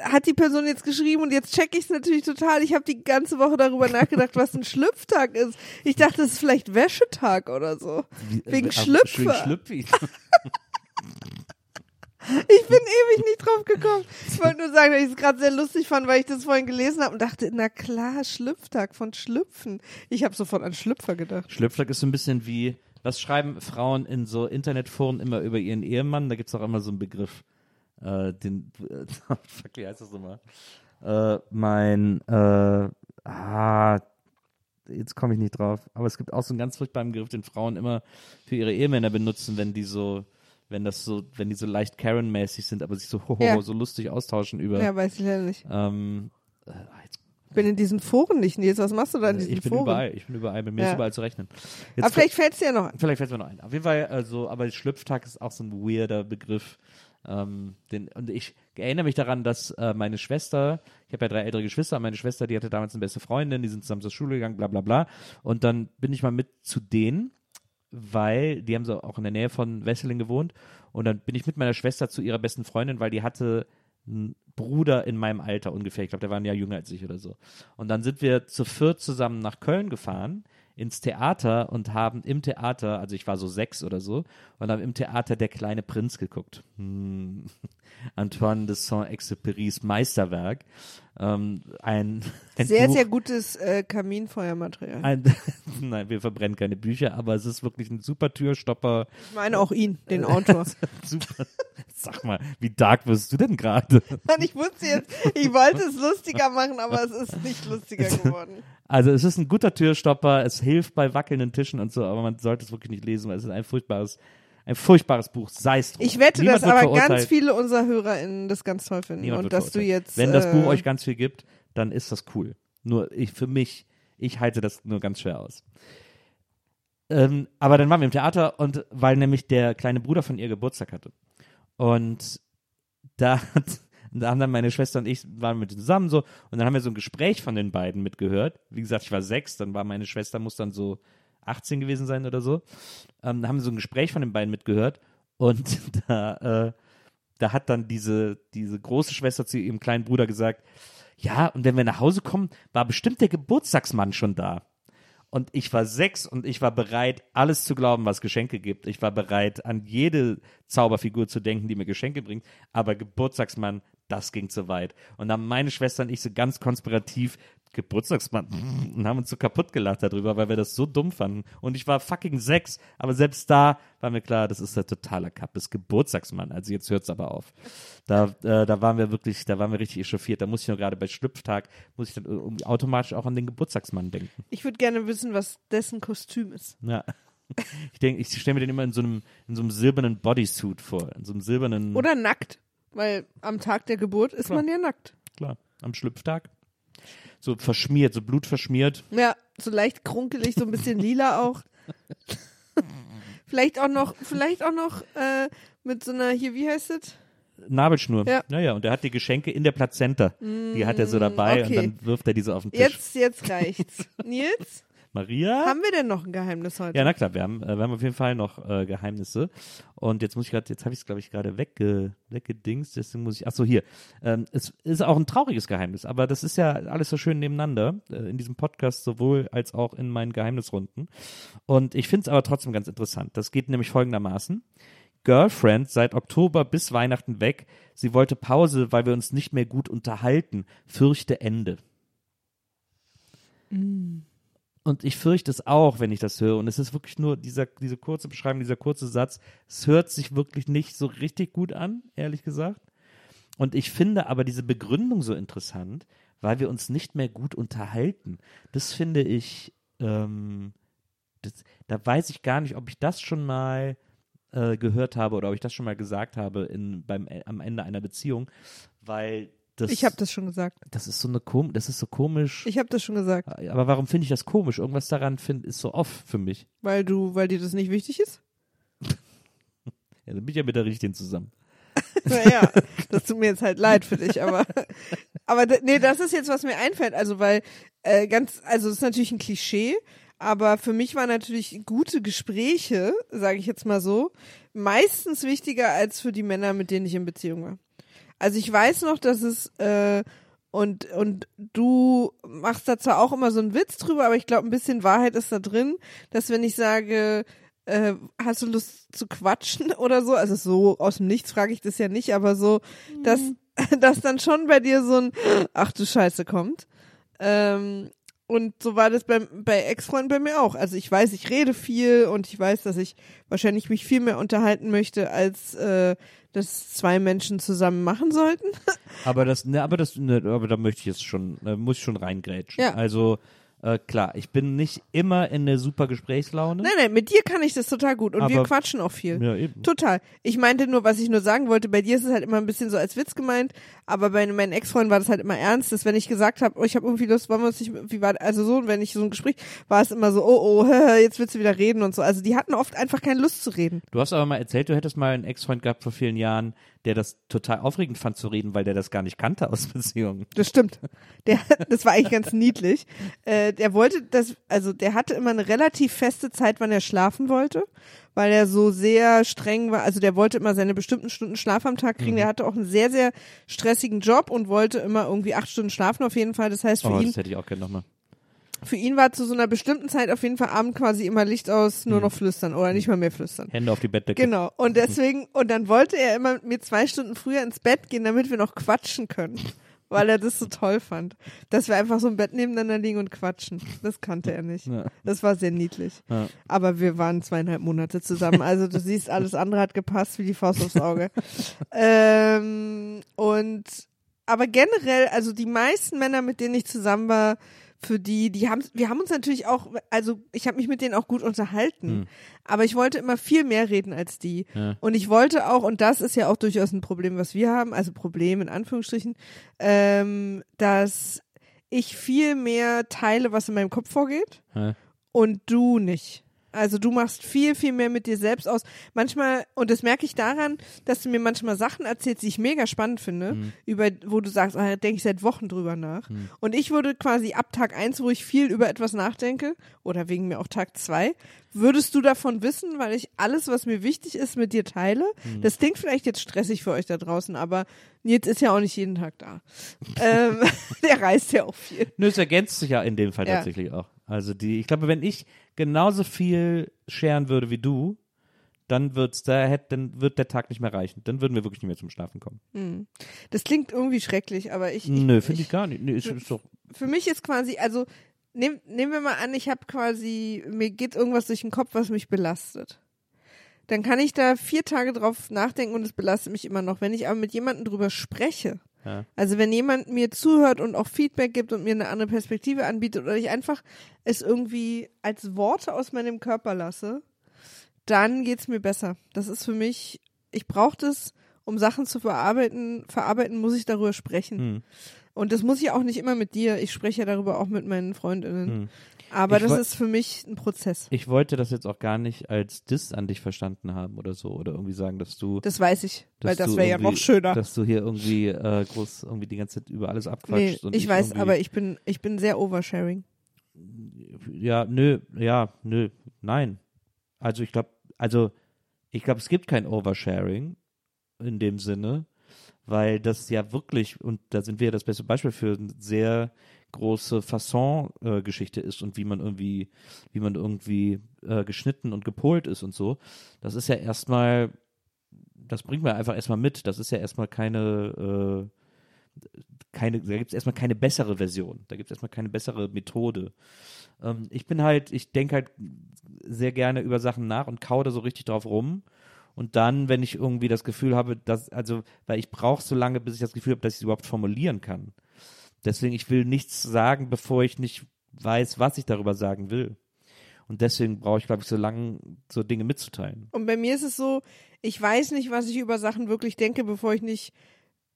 Speaker 3: hat die Person jetzt geschrieben und jetzt check ich es natürlich total. Ich habe die ganze Woche darüber nachgedacht, was ein Schlüpftag ist. Ich dachte, es ist vielleicht Wäschetag oder so. Wegen
Speaker 2: äh,
Speaker 3: Schlüpfer.
Speaker 2: Wegen Schlüpfi.
Speaker 3: Ich bin ewig nicht drauf gekommen. Ich wollte nur sagen, dass ich es gerade sehr lustig fand, weil ich das vorhin gelesen habe und dachte, na klar, Schlüpftag von Schlüpfen. Ich habe sofort an Schlüpfer gedacht.
Speaker 2: Schlüpftag ist so ein bisschen wie, was schreiben Frauen in so Internetforen immer über ihren Ehemann? Da gibt es auch immer so einen Begriff. Äh, den, äh, fuck, wie heißt das nochmal? Äh, mein, äh, ah, jetzt komme ich nicht drauf. Aber es gibt auch so einen ganz furchtbaren Begriff, den Frauen immer für ihre Ehemänner benutzen, wenn die so, wenn das so, wenn die so leicht Karen-mäßig sind, aber sich so, hoho,
Speaker 3: Ja.
Speaker 2: so lustig austauschen über,
Speaker 3: Ja, weiß ich leider nicht.
Speaker 2: ähm, äh, jetzt,
Speaker 3: Ich bin in diesen Foren nicht, Nils. Was machst du da in diesen
Speaker 2: ich bin
Speaker 3: Foren?
Speaker 2: überall, ich bin überall, bei mir
Speaker 3: Ja.
Speaker 2: ist überall zu rechnen. Jetzt
Speaker 3: Aber vielleicht fällt es dir ja noch ein.
Speaker 2: Vielleicht fällt mir noch ein. Auf jeden Fall, also, aber Schlüpftag ist auch so ein weirder Begriff. Ähm, den, und ich erinnere mich daran, dass äh, meine Schwester, ich habe ja drei ältere Geschwister, meine Schwester, die hatte damals eine beste Freundin, die sind zusammen zur Schule gegangen, bla bla bla. Und dann bin ich mal mit zu denen, weil die haben so auch in der Nähe von Wesseling gewohnt und dann bin ich mit meiner Schwester zu ihrer besten Freundin, weil die hatte einen Bruder in meinem Alter ungefähr. Ich glaube, der war ein Jahr jünger als ich oder so. Und dann sind wir zu viert zusammen nach Köln gefahren ins Theater und haben im Theater, also ich war so sechs oder so, und haben im Theater Der kleine Prinz geguckt. Hm. Antoine de Saint-Exupérys Meisterwerk. Ähm, ein, ein
Speaker 3: Sehr,
Speaker 2: Buch,
Speaker 3: sehr gutes äh, Kaminfeuermaterial.
Speaker 2: ein, Nein, wir verbrennen keine Bücher, aber es ist wirklich ein super Türstopper.
Speaker 3: Ich meine auch ihn, den Autor.
Speaker 2: Super. Sag mal, wie dark wirst du denn gerade?
Speaker 3: Ich wusste jetzt, ich wollte es lustiger machen, aber es ist nicht lustiger geworden.
Speaker 2: Also es ist ein guter Türstopper, es hilft bei wackelnden Tischen und so, aber man sollte es wirklich nicht lesen, weil es ist ein furchtbares, ein furchtbares Buch. Sei es drum.
Speaker 3: Ich wette,
Speaker 2: Niemand
Speaker 3: dass aber
Speaker 2: verurteilt.
Speaker 3: ganz viele unserer HörerInnen das ganz toll finden
Speaker 2: Niemand
Speaker 3: und dass du jetzt.
Speaker 2: Wenn das Buch
Speaker 3: äh,
Speaker 2: euch ganz viel gibt, dann ist das cool. Nur ich, für mich, ich halte das nur ganz schwer aus. Ähm, aber dann waren wir im Theater und weil nämlich der kleine Bruder von ihr Geburtstag hatte. Und da, hat, da haben dann meine Schwester und ich waren mit zusammen so und dann haben wir so ein Gespräch von den beiden mitgehört. Wie gesagt, ich war sechs, dann war meine Schwester muss dann so 18 gewesen sein oder so. Ähm, da haben wir so ein Gespräch von den beiden mitgehört und da, äh, da hat dann diese, diese große Schwester zu ihrem kleinen Bruder gesagt, ja, und wenn wir nach Hause kommen, war bestimmt der Geburtstagsmann schon da. Und ich war sechs und ich war bereit, alles zu glauben, was Geschenke gibt. Ich war bereit, an jede Zauberfigur zu denken, die mir Geschenke bringt. Aber Geburtstagsmann, das ging zu weit. Und dann meine Schwester und ich so ganz konspirativ Geburtstagsmann und haben uns so kaputt gelacht darüber, weil wir das so dumm fanden. Und ich war fucking sechs, aber selbst da war mir klar, das ist der totale Kapp, das Geburtstagsmann. Also jetzt hört's aber auf. Da, äh, da waren wir wirklich, da waren wir richtig echauffiert. Da muss ich nur gerade bei Schlüpftag, muss ich dann automatisch auch an den Geburtstagsmann denken.
Speaker 3: Ich würde gerne wissen, was dessen Kostüm ist.
Speaker 2: Ja. Ich denke, ich stelle mir den immer in so einem, in so einem silbernen Bodysuit vor, in so einem silbernen,
Speaker 3: Oder nackt, weil am Tag der Geburt ist
Speaker 2: Klar.
Speaker 3: man ja nackt.
Speaker 2: klar, am Schlüpftag. So verschmiert, so blutverschmiert.
Speaker 3: Ja, so leicht krunkelig, so ein bisschen lila auch. vielleicht auch noch, vielleicht auch noch äh, mit so einer, hier, wie heißt es?
Speaker 2: Nabelschnur.
Speaker 3: Ja.
Speaker 2: Naja, und er hat die Geschenke in der Plazenta. Die hat er so dabei
Speaker 3: okay.
Speaker 2: und dann wirft er diese auf den Tisch.
Speaker 3: Jetzt, jetzt reicht's. Nils,
Speaker 2: Maria?
Speaker 3: haben wir denn noch ein Geheimnis heute?
Speaker 2: Ja, na klar, wir haben, äh, wir haben auf jeden Fall noch äh, Geheimnisse. Und jetzt muss ich gerade, jetzt habe ich es, glaube ich, gerade wegge, weggedingst, deswegen muss ich, ach so, hier. Ähm, es ist auch ein trauriges Geheimnis, aber das ist ja alles so schön nebeneinander, äh, in diesem Podcast sowohl als auch in meinen Geheimnisrunden. Und ich finde es aber trotzdem ganz interessant. Das geht nämlich folgendermaßen. Girlfriend seit Oktober bis Weihnachten weg. Sie wollte Pause, weil wir uns nicht mehr gut unterhalten. Fürchte Ende. Und ich fürchte es auch, wenn ich das höre. Und es ist wirklich nur dieser, diese kurze Beschreibung, dieser kurze Satz. Es hört sich wirklich nicht so richtig gut an, ehrlich gesagt. Und ich finde aber diese Begründung so interessant, weil wir uns nicht mehr gut unterhalten. Das finde ich, ähm, das, da weiß ich gar nicht, ob ich das schon mal äh, gehört habe oder ob ich das schon mal gesagt habe in, beim, äh, am Ende einer Beziehung, weil das,
Speaker 3: Ich habe das schon gesagt.
Speaker 2: das ist so eine kom das ist so komisch.
Speaker 3: Ich habe das schon gesagt,
Speaker 2: Aber warum finde ich das komisch? Irgendwas daran find, ist so off für mich.
Speaker 3: weil du, weil dir das nicht wichtig ist.
Speaker 2: Ja, dann bin ich ja mit der Richtigen zusammen.
Speaker 3: Naja, das tut mir jetzt halt leid für dich, aber aber nee, das ist jetzt was mir einfällt, also weil äh, ganz, also das ist natürlich ein Klischee, aber für mich waren natürlich gute Gespräche, sage ich jetzt mal so, meistens wichtiger als für die Männer, mit denen ich in Beziehung war. Also ich weiß noch, dass es äh, und und du machst da zwar auch immer so einen Witz drüber, aber ich glaube, ein bisschen Wahrheit ist da drin, dass wenn ich sage, äh, hast du Lust zu quatschen oder so? Also so aus dem Nichts frage ich das ja nicht, aber so, dass, dass dann schon bei dir so ein Ach du Scheiße kommt. Ähm, und so war das beim, bei Ex-Freunden bei mir auch. Also ich weiß, ich rede viel und ich weiß, dass ich wahrscheinlich mich viel mehr unterhalten möchte, als äh, das zwei Menschen zusammen machen sollten.
Speaker 2: Aber das, ne, aber das, ne, aber da möchte ich jetzt schon, muss ich schon reingrätschen.
Speaker 3: Ja.
Speaker 2: Also, äh, klar, ich bin nicht immer in der super Gesprächslaune.
Speaker 3: Nein, nein, mit dir kann ich das total gut und wir
Speaker 2: Aber-
Speaker 3: quatschen auch viel.
Speaker 2: Ja, eben.
Speaker 3: Total. Ich meinte nur, was ich nur sagen wollte, bei dir ist es halt immer ein bisschen so als Witz gemeint, aber bei meinen Ex-Freunden war das halt immer ernst, dass wenn ich gesagt habe, oh, ich habe irgendwie Lust, wollen wir uns nicht, wie war, also so, und wenn ich so ein Gespräch, war es immer so, oh, oh, jetzt willst du wieder reden und so. Also die hatten oft einfach keine Lust zu reden.
Speaker 2: Du hast aber mal erzählt, du hättest mal einen Ex-Freund gehabt vor vielen Jahren, der das total aufregend fand zu reden, weil der das gar nicht kannte aus Beziehungen.
Speaker 3: Das stimmt. Der, das war eigentlich ganz niedlich. Äh, der wollte das, also der hatte immer eine relativ feste Zeit, wann er schlafen wollte, weil er so sehr streng war. Also der wollte immer seine bestimmten Stunden Schlaf am Tag kriegen.
Speaker 2: Mhm.
Speaker 3: Der hatte auch einen sehr, sehr stressigen Job und wollte immer irgendwie acht Stunden schlafen auf jeden Fall. Das heißt, für
Speaker 2: Oh,
Speaker 3: ihn
Speaker 2: das hätte ich auch gerne nochmal.
Speaker 3: Für ihn war zu so einer bestimmten Zeit auf jeden Fall Abend quasi immer Licht aus, nur noch flüstern oder nicht mal mehr flüstern.
Speaker 2: Hände auf die Bettdecke.
Speaker 3: Genau. Und deswegen, und dann wollte er immer mit mir zwei Stunden früher ins Bett gehen, damit wir noch quatschen können. Weil er das so toll fand. Dass wir einfach so im Bett nebeneinander liegen und quatschen. Das kannte er nicht.
Speaker 2: Ja.
Speaker 3: Das war sehr niedlich.
Speaker 2: Ja.
Speaker 3: Aber wir waren zweieinhalb Monate zusammen. Also du siehst, alles andere hat gepasst wie die Faust aufs Auge. ähm, und aber generell, also die meisten Männer, mit denen ich zusammen war, für die, die haben, wir haben uns natürlich auch, also ich habe mich mit denen auch gut unterhalten,
Speaker 2: Hm.
Speaker 3: aber ich wollte immer viel mehr reden als die.
Speaker 2: Ja.
Speaker 3: Und ich wollte auch, und das ist ja auch durchaus ein Problem, was wir haben, also Problem in Anführungsstrichen, ähm, dass ich viel mehr teile, was in meinem Kopf vorgeht
Speaker 2: Ja.
Speaker 3: und du nicht. Also du machst viel, viel mehr mit dir selbst aus. Manchmal, und das merke ich daran, dass du mir manchmal Sachen erzählst, die ich mega spannend finde,
Speaker 2: Mhm.
Speaker 3: über, wo du sagst, ah, da denke ich seit Wochen drüber nach. Und ich würde quasi ab Tag eins, wo ich viel über etwas nachdenke, oder wegen mir auch Tag zwei, würdest du davon wissen, weil ich alles, was mir wichtig ist, mit dir teile.
Speaker 2: Mhm.
Speaker 3: Das klingt vielleicht jetzt stressig für euch da draußen, aber Nils ist ja auch nicht jeden Tag da. ähm, der reist ja auch viel.
Speaker 2: Nö, es ergänzt sich ja in dem Fall
Speaker 3: Ja.
Speaker 2: tatsächlich auch. Also die, ich glaube, wenn ich genauso viel scheren würde wie du, dann wird's da, hätt, dann wird der Tag nicht mehr reichen. Dann würden wir wirklich nicht mehr zum Schlafen kommen.
Speaker 3: Das klingt irgendwie schrecklich, aber ich. ich
Speaker 2: Nö, finde ich gar nicht. Nö, ist, ist doch,
Speaker 3: für mich ist quasi, also nehm, nehmen wir mal an, ich habe quasi, mir geht irgendwas durch den Kopf, was mich belastet. Dann kann ich da vier Tage drauf nachdenken und es belastet mich immer noch. Wenn ich aber mit jemandem drüber spreche,
Speaker 2: Ja.
Speaker 3: also wenn jemand mir zuhört und auch Feedback gibt und mir eine andere Perspektive anbietet oder ich einfach es irgendwie als Worte aus meinem Körper lasse, dann geht's mir besser. Das ist für mich, ich brauche das, um Sachen zu verarbeiten. Verarbeiten muss ich darüber sprechen.
Speaker 2: Hm.
Speaker 3: Und das muss ich auch nicht immer mit dir. Ich spreche ja darüber auch mit meinen Freundinnen.
Speaker 2: Hm.
Speaker 3: Aber
Speaker 2: Ich
Speaker 3: das ist für mich ein Prozess.
Speaker 2: Ich wollte das jetzt auch gar nicht als Diss an dich verstanden haben oder so. Oder irgendwie sagen, dass du.
Speaker 3: Das weiß ich, weil das wäre ja noch schöner.
Speaker 2: Dass du hier irgendwie äh, groß irgendwie die ganze Zeit über alles
Speaker 3: Nee,
Speaker 2: abquatschst. und
Speaker 3: ich weiß, aber ich bin, ich bin sehr oversharing.
Speaker 2: Ja, nö, ja, nö, nein. Also ich glaube, also ich glaube, es gibt kein Oversharing in dem Sinne, weil das ja wirklich, und da sind wir ja das beste Beispiel für sehr große Fasson-Geschichte ist und wie man irgendwie, wie man irgendwie äh, geschnitten und gepolt ist und so. Das ist ja erstmal, das bringt man einfach erstmal mit. Das ist ja erstmal keine, äh, keine, da gibt es erstmal keine bessere Version. Da gibt es erstmal keine bessere Methode. Ähm, ich bin halt, ich denke halt sehr gerne über Sachen nach und kau da so richtig drauf rum. Und dann, wenn ich irgendwie das Gefühl habe, dass, also, weil ich brauche so lange, bis ich das Gefühl habe, dass ich es überhaupt formulieren kann. Deswegen, ich will nichts sagen, bevor ich nicht weiß, was ich darüber sagen will. Und deswegen brauche ich, glaube ich, so lange so Dinge mitzuteilen.
Speaker 3: Und bei mir ist es so, ich weiß nicht, was ich über Sachen wirklich denke, bevor ich nicht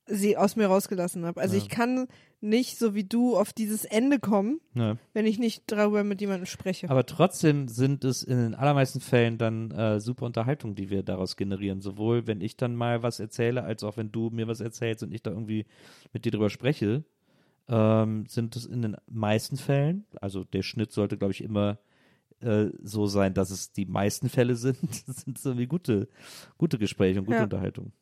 Speaker 3: sie aus mir rausgelassen habe. Also
Speaker 2: Ja.
Speaker 3: ich kann nicht, so wie du, auf dieses Ende kommen,
Speaker 2: Ja.
Speaker 3: wenn ich nicht darüber mit jemandem spreche.
Speaker 2: Aber trotzdem sind es in den allermeisten Fällen dann äh, super Unterhaltung, die wir daraus generieren. Sowohl wenn ich dann mal was erzähle, als auch wenn du mir was erzählst und ich da irgendwie mit dir drüber spreche, ähm, sind es in den meisten Fällen, also der Schnitt sollte, glaube ich, immer äh, so sein, dass es die meisten Fälle sind, sind es irgendwie gute, gute Gespräche und gute
Speaker 3: Ja.
Speaker 2: Unterhaltung.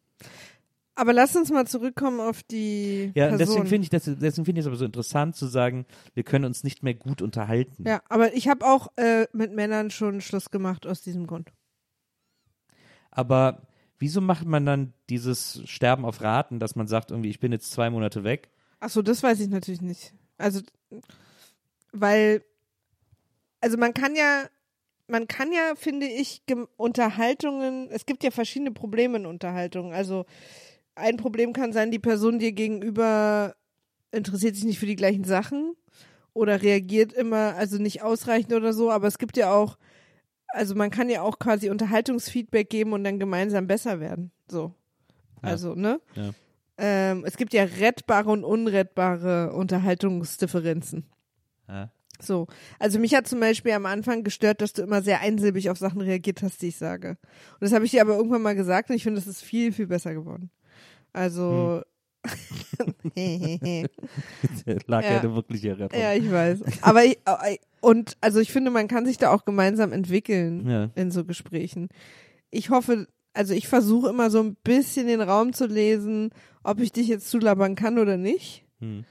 Speaker 3: Aber lass uns mal zurückkommen auf die
Speaker 2: Ja,
Speaker 3: Person.
Speaker 2: deswegen finde ich das, deswegen finde ich es aber so interessant zu sagen, wir können uns nicht mehr gut unterhalten.
Speaker 3: Ja, aber ich habe auch äh, mit Männern schon Schluss gemacht aus diesem Grund.
Speaker 2: Aber wieso macht man dann dieses Sterben auf Raten, dass man sagt, irgendwie, ich bin jetzt zwei Monate weg?
Speaker 3: Ach so, das weiß ich natürlich nicht. Also, weil, also man kann ja, man kann ja, finde ich, Unterhaltungen, es gibt ja verschiedene Probleme in Unterhaltungen. Also, ein Problem kann sein, die Person dir gegenüber interessiert sich nicht für die gleichen Sachen oder reagiert immer, also nicht ausreichend oder so, aber es gibt ja auch, also man kann ja auch quasi Unterhaltungsfeedback geben und dann gemeinsam besser werden. So.
Speaker 2: Ja.
Speaker 3: Also, ne?
Speaker 2: Ja.
Speaker 3: Ähm, es gibt ja rettbare und unrettbare Unterhaltungsdifferenzen.
Speaker 2: Ja.
Speaker 3: So. Also mich hat zum Beispiel am Anfang gestört, dass du immer sehr einsilbig auf Sachen reagiert hast, die ich sage. Und das habe ich dir aber irgendwann mal gesagt und ich finde, das ist viel, viel besser geworden. Also
Speaker 2: Lag ja, eine wirkliche Rettung.
Speaker 3: ja, ich weiß. Aber ich, und also ich finde, man kann sich da auch gemeinsam entwickeln
Speaker 2: Ja.
Speaker 3: in so Gesprächen. Ich hoffe, also ich versuche immer so ein bisschen den Raum zu lesen, ob ich dich jetzt zulabern kann oder nicht.
Speaker 2: Hm.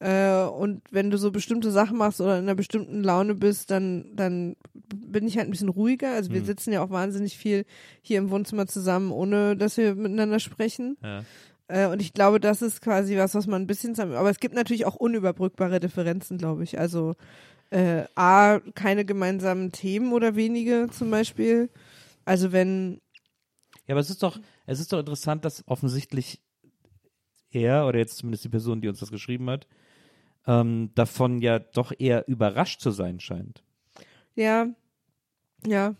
Speaker 3: Äh, und wenn du so bestimmte Sachen machst oder in einer bestimmten Laune bist, dann, dann bin ich halt ein bisschen ruhiger. Also wir
Speaker 2: Hm.
Speaker 3: sitzen ja auch wahnsinnig viel hier im Wohnzimmer zusammen, ohne dass wir miteinander sprechen.
Speaker 2: Ja.
Speaker 3: Äh, und ich glaube, das ist quasi was, was man ein bisschen zusammen. Aber es gibt natürlich auch unüberbrückbare Differenzen, glaube ich. Also äh, A, keine gemeinsamen Themen oder wenige zum Beispiel. Also wenn,
Speaker 2: Ja, aber es ist doch, es ist doch interessant, dass offensichtlich er oder jetzt zumindest die Person, die uns das geschrieben hat, ähm, davon ja doch eher überrascht zu sein scheint.
Speaker 3: ja, ja,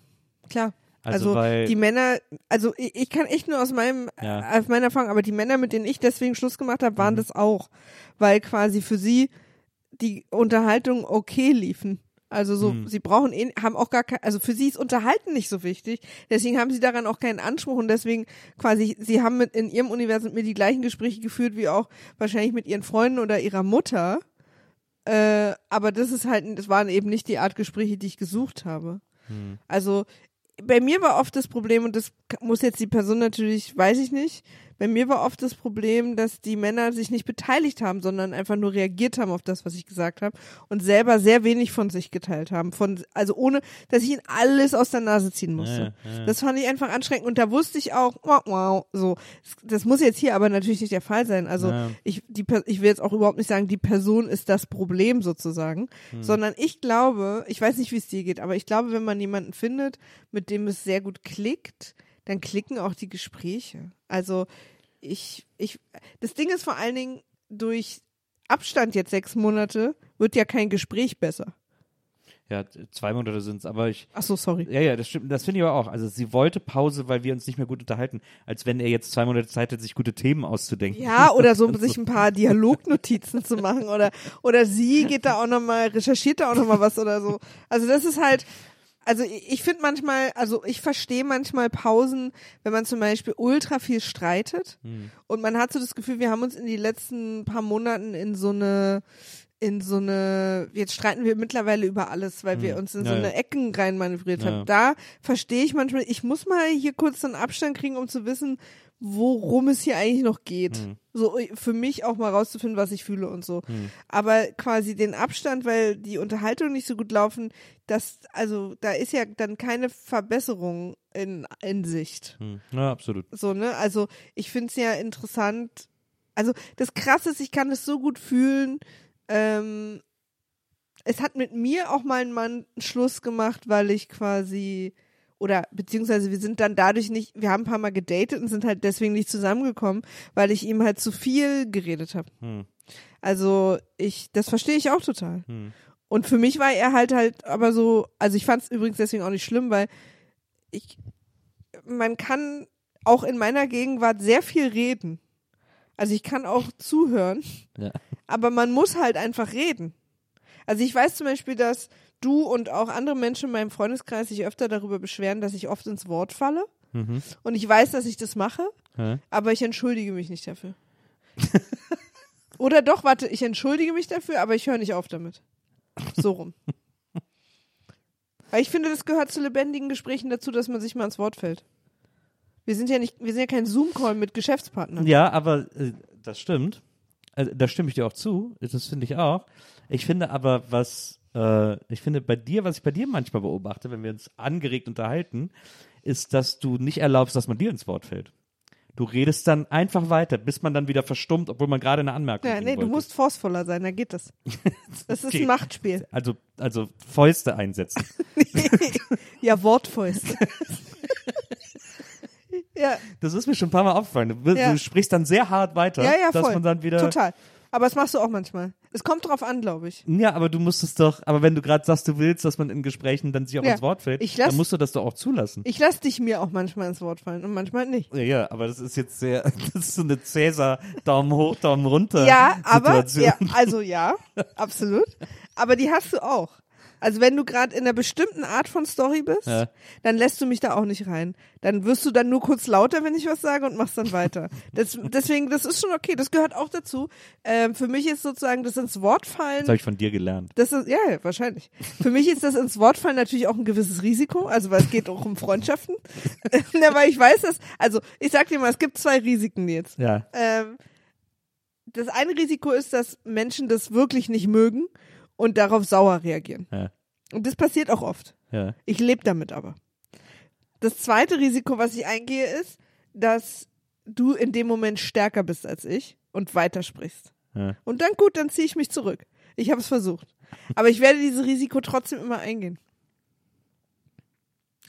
Speaker 3: klar.
Speaker 2: Also,
Speaker 3: Also,
Speaker 2: weil,
Speaker 3: die Männer, also ich, ich kann echt nur aus meinem,
Speaker 2: Ja.
Speaker 3: aus meiner Erfahrung, aber die Männer, mit denen ich deswegen Schluss gemacht habe,
Speaker 2: Mhm.
Speaker 3: waren das auch, weil quasi für sie die Unterhaltung okay liefen. Also so,
Speaker 2: Mhm.
Speaker 3: sie brauchen eh, haben auch gar kein, also für sie ist Unterhalten nicht so wichtig. Deswegen haben sie daran auch keinen Anspruch und deswegen quasi, sie haben mit in ihrem Universum mit mir die gleichen Gespräche geführt wie auch wahrscheinlich mit ihren Freunden oder ihrer Mutter. Äh, aber das ist halt, das waren eben nicht die Art Gespräche, die ich gesucht habe.
Speaker 2: Hm.
Speaker 3: Also bei mir war oft das Problem, und das muss jetzt die Person natürlich, weiß ich nicht, bei mir war oft das Problem, dass die Männer sich nicht beteiligt haben, sondern einfach nur reagiert haben auf das, was ich gesagt habe und selber sehr wenig von sich geteilt haben. Von, also ohne, dass ich ihnen alles aus der Nase ziehen musste.
Speaker 2: Ja, ja.
Speaker 3: Das fand ich einfach anstrengend und da wusste ich auch, wow, wow, so. Das muss jetzt hier aber natürlich nicht der Fall sein. Also
Speaker 2: Ja.
Speaker 3: ich, die, ich will jetzt auch überhaupt nicht sagen, die Person ist das Problem sozusagen,
Speaker 2: Hm.
Speaker 3: sondern ich glaube, ich weiß nicht, wie es dir geht, aber ich glaube, wenn man jemanden findet, mit dem es sehr gut klickt, dann klicken auch die Gespräche. Also ich, ich, das Ding ist vor allen Dingen durch Abstand jetzt sechs Monate wird ja kein Gespräch besser.
Speaker 2: ja, zwei Monate sind es, aber ich,
Speaker 3: Ach so, sorry.
Speaker 2: ja, ja, das stimmt, das finde ich aber auch. Also sie wollte Pause, weil wir uns nicht mehr gut unterhalten, als wenn er jetzt zwei Monate Zeit hätte, sich gute Themen auszudenken.
Speaker 3: Ja, oder so, sich ein paar Dialognotizen zu machen oder, oder sie geht da auch nochmal, recherchiert da auch nochmal was oder so. Also das ist halt, also ich, finde manchmal, also ich verstehe manchmal Pausen, wenn man zum Beispiel ultra viel streitet und man hat so das Gefühl, wir haben uns in die letzten paar Monaten in so eine in so eine, jetzt streiten wir mittlerweile über alles, weil wir uns in so
Speaker 2: Ja, ja.
Speaker 3: eine Ecken rein manövriert
Speaker 2: Ja.
Speaker 3: haben. Da verstehe ich manchmal, ich muss mal hier kurz so einen Abstand kriegen, um zu wissen, worum es hier eigentlich noch geht.
Speaker 2: Hm.
Speaker 3: So äh, für mich auch mal rauszufinden, was ich fühle und so. Aber quasi den Abstand, weil die Unterhaltungen nicht so gut laufen, das, also da ist ja dann keine Verbesserung in, in Sicht.
Speaker 2: Hm. Ja, absolut.
Speaker 3: So, ne? Also ich finde es ja interessant. Also das Krasse ist, ich kann es so gut fühlen. Ähm, es hat mit mir auch mal ein Mann einen Schluss gemacht, weil ich quasi oder beziehungsweise wir sind dann dadurch nicht, wir haben ein paar Mal gedatet und sind halt deswegen nicht zusammengekommen, weil ich ihm halt zu viel geredet habe.
Speaker 2: Hm.
Speaker 3: Also ich, das verstehe ich auch total.
Speaker 2: Hm.
Speaker 3: Und für mich war er halt halt aber so, also ich fand es übrigens deswegen auch nicht schlimm, weil ich, man kann auch in meiner Gegenwart sehr viel reden. Also ich kann auch zuhören,
Speaker 2: Ja.
Speaker 3: aber man muss halt einfach reden. Also ich weiß zum Beispiel, dass du und auch andere Menschen in meinem Freundeskreis sich öfter darüber beschweren, dass ich oft ins Wort falle.
Speaker 2: Mhm.
Speaker 3: Und ich weiß, dass ich das mache,
Speaker 2: Hä?
Speaker 3: aber ich entschuldige mich nicht dafür. Oder doch, warte, ich entschuldige mich dafür, aber ich höre nicht auf damit. So rum. Weil ich finde, das gehört zu lebendigen Gesprächen dazu, dass man sich mal ins Wort fällt. Wir sind ja nicht, wir sind ja kein Zoom-Call mit Geschäftspartnern.
Speaker 2: Ja, aber äh, das stimmt. Also, da stimme ich dir auch zu. Das finde ich auch. Ich finde aber, was äh, ich finde bei dir, was ich bei dir manchmal beobachte, wenn wir uns angeregt unterhalten, ist, dass du nicht erlaubst, dass man dir ins Wort fällt. Du redest dann einfach weiter, bis man dann wieder verstummt, obwohl man gerade eine Anmerkung
Speaker 3: Ja,
Speaker 2: bringen
Speaker 3: nee, du
Speaker 2: wollte.
Speaker 3: musst forcevoller sein, da geht das. Das ist ein Machtspiel.
Speaker 2: also, also Fäuste einsetzen.
Speaker 3: ja, Wortfäuste. ja,
Speaker 2: Das ist mir schon ein paar Mal aufgefallen. Du,
Speaker 3: Ja.
Speaker 2: du sprichst dann sehr hart weiter,
Speaker 3: ja, ja,
Speaker 2: dass
Speaker 3: voll.
Speaker 2: man dann wieder.
Speaker 3: Total. Aber das machst du auch manchmal. Es kommt drauf an, glaube ich.
Speaker 2: Ja, aber du musst es doch, aber wenn du gerade sagst, du willst, dass man in Gesprächen dann sich auch
Speaker 3: Ja.
Speaker 2: ins Wort fällt,
Speaker 3: Ich lass-
Speaker 2: dann musst du das doch auch zulassen.
Speaker 3: Ich lass dich mir auch manchmal ins Wort fallen und manchmal nicht.
Speaker 2: Ja, ja, aber das ist jetzt sehr, das ist so eine Cäsar Daumen hoch, Daumen runter
Speaker 3: Ja, aber,
Speaker 2: Situation.
Speaker 3: ja, also ja, absolut. Aber die hast du auch. Also wenn du gerade in einer bestimmten Art von Story bist,
Speaker 2: Ja.
Speaker 3: dann lässt du mich da auch nicht rein. Dann wirst du dann nur kurz lauter, wenn ich was sage und machst dann weiter. Das, deswegen, das ist schon okay. Das gehört auch dazu. Ähm, für mich ist sozusagen das ins Wort fallen.
Speaker 2: Das habe ich von dir gelernt.
Speaker 3: Das ist, ja, wahrscheinlich. Für mich ist das ins Wort fallen natürlich auch ein gewisses Risiko, also weil es geht auch um Freundschaften. ja, weil ich weiß dass, also ich sag dir mal, es gibt zwei Risiken jetzt.
Speaker 2: Ja.
Speaker 3: Ähm, das eine Risiko ist, dass Menschen das wirklich nicht mögen und darauf sauer reagieren.
Speaker 2: Ja.
Speaker 3: Und das passiert auch oft.
Speaker 2: Ja.
Speaker 3: Ich lebe damit aber. Das zweite Risiko, was ich eingehe, ist, dass du in dem Moment stärker bist als ich und weitersprichst.
Speaker 2: Ja.
Speaker 3: Und dann gut, dann ziehe ich mich zurück. Ich habe es versucht. Aber ich werde dieses Risiko trotzdem immer eingehen.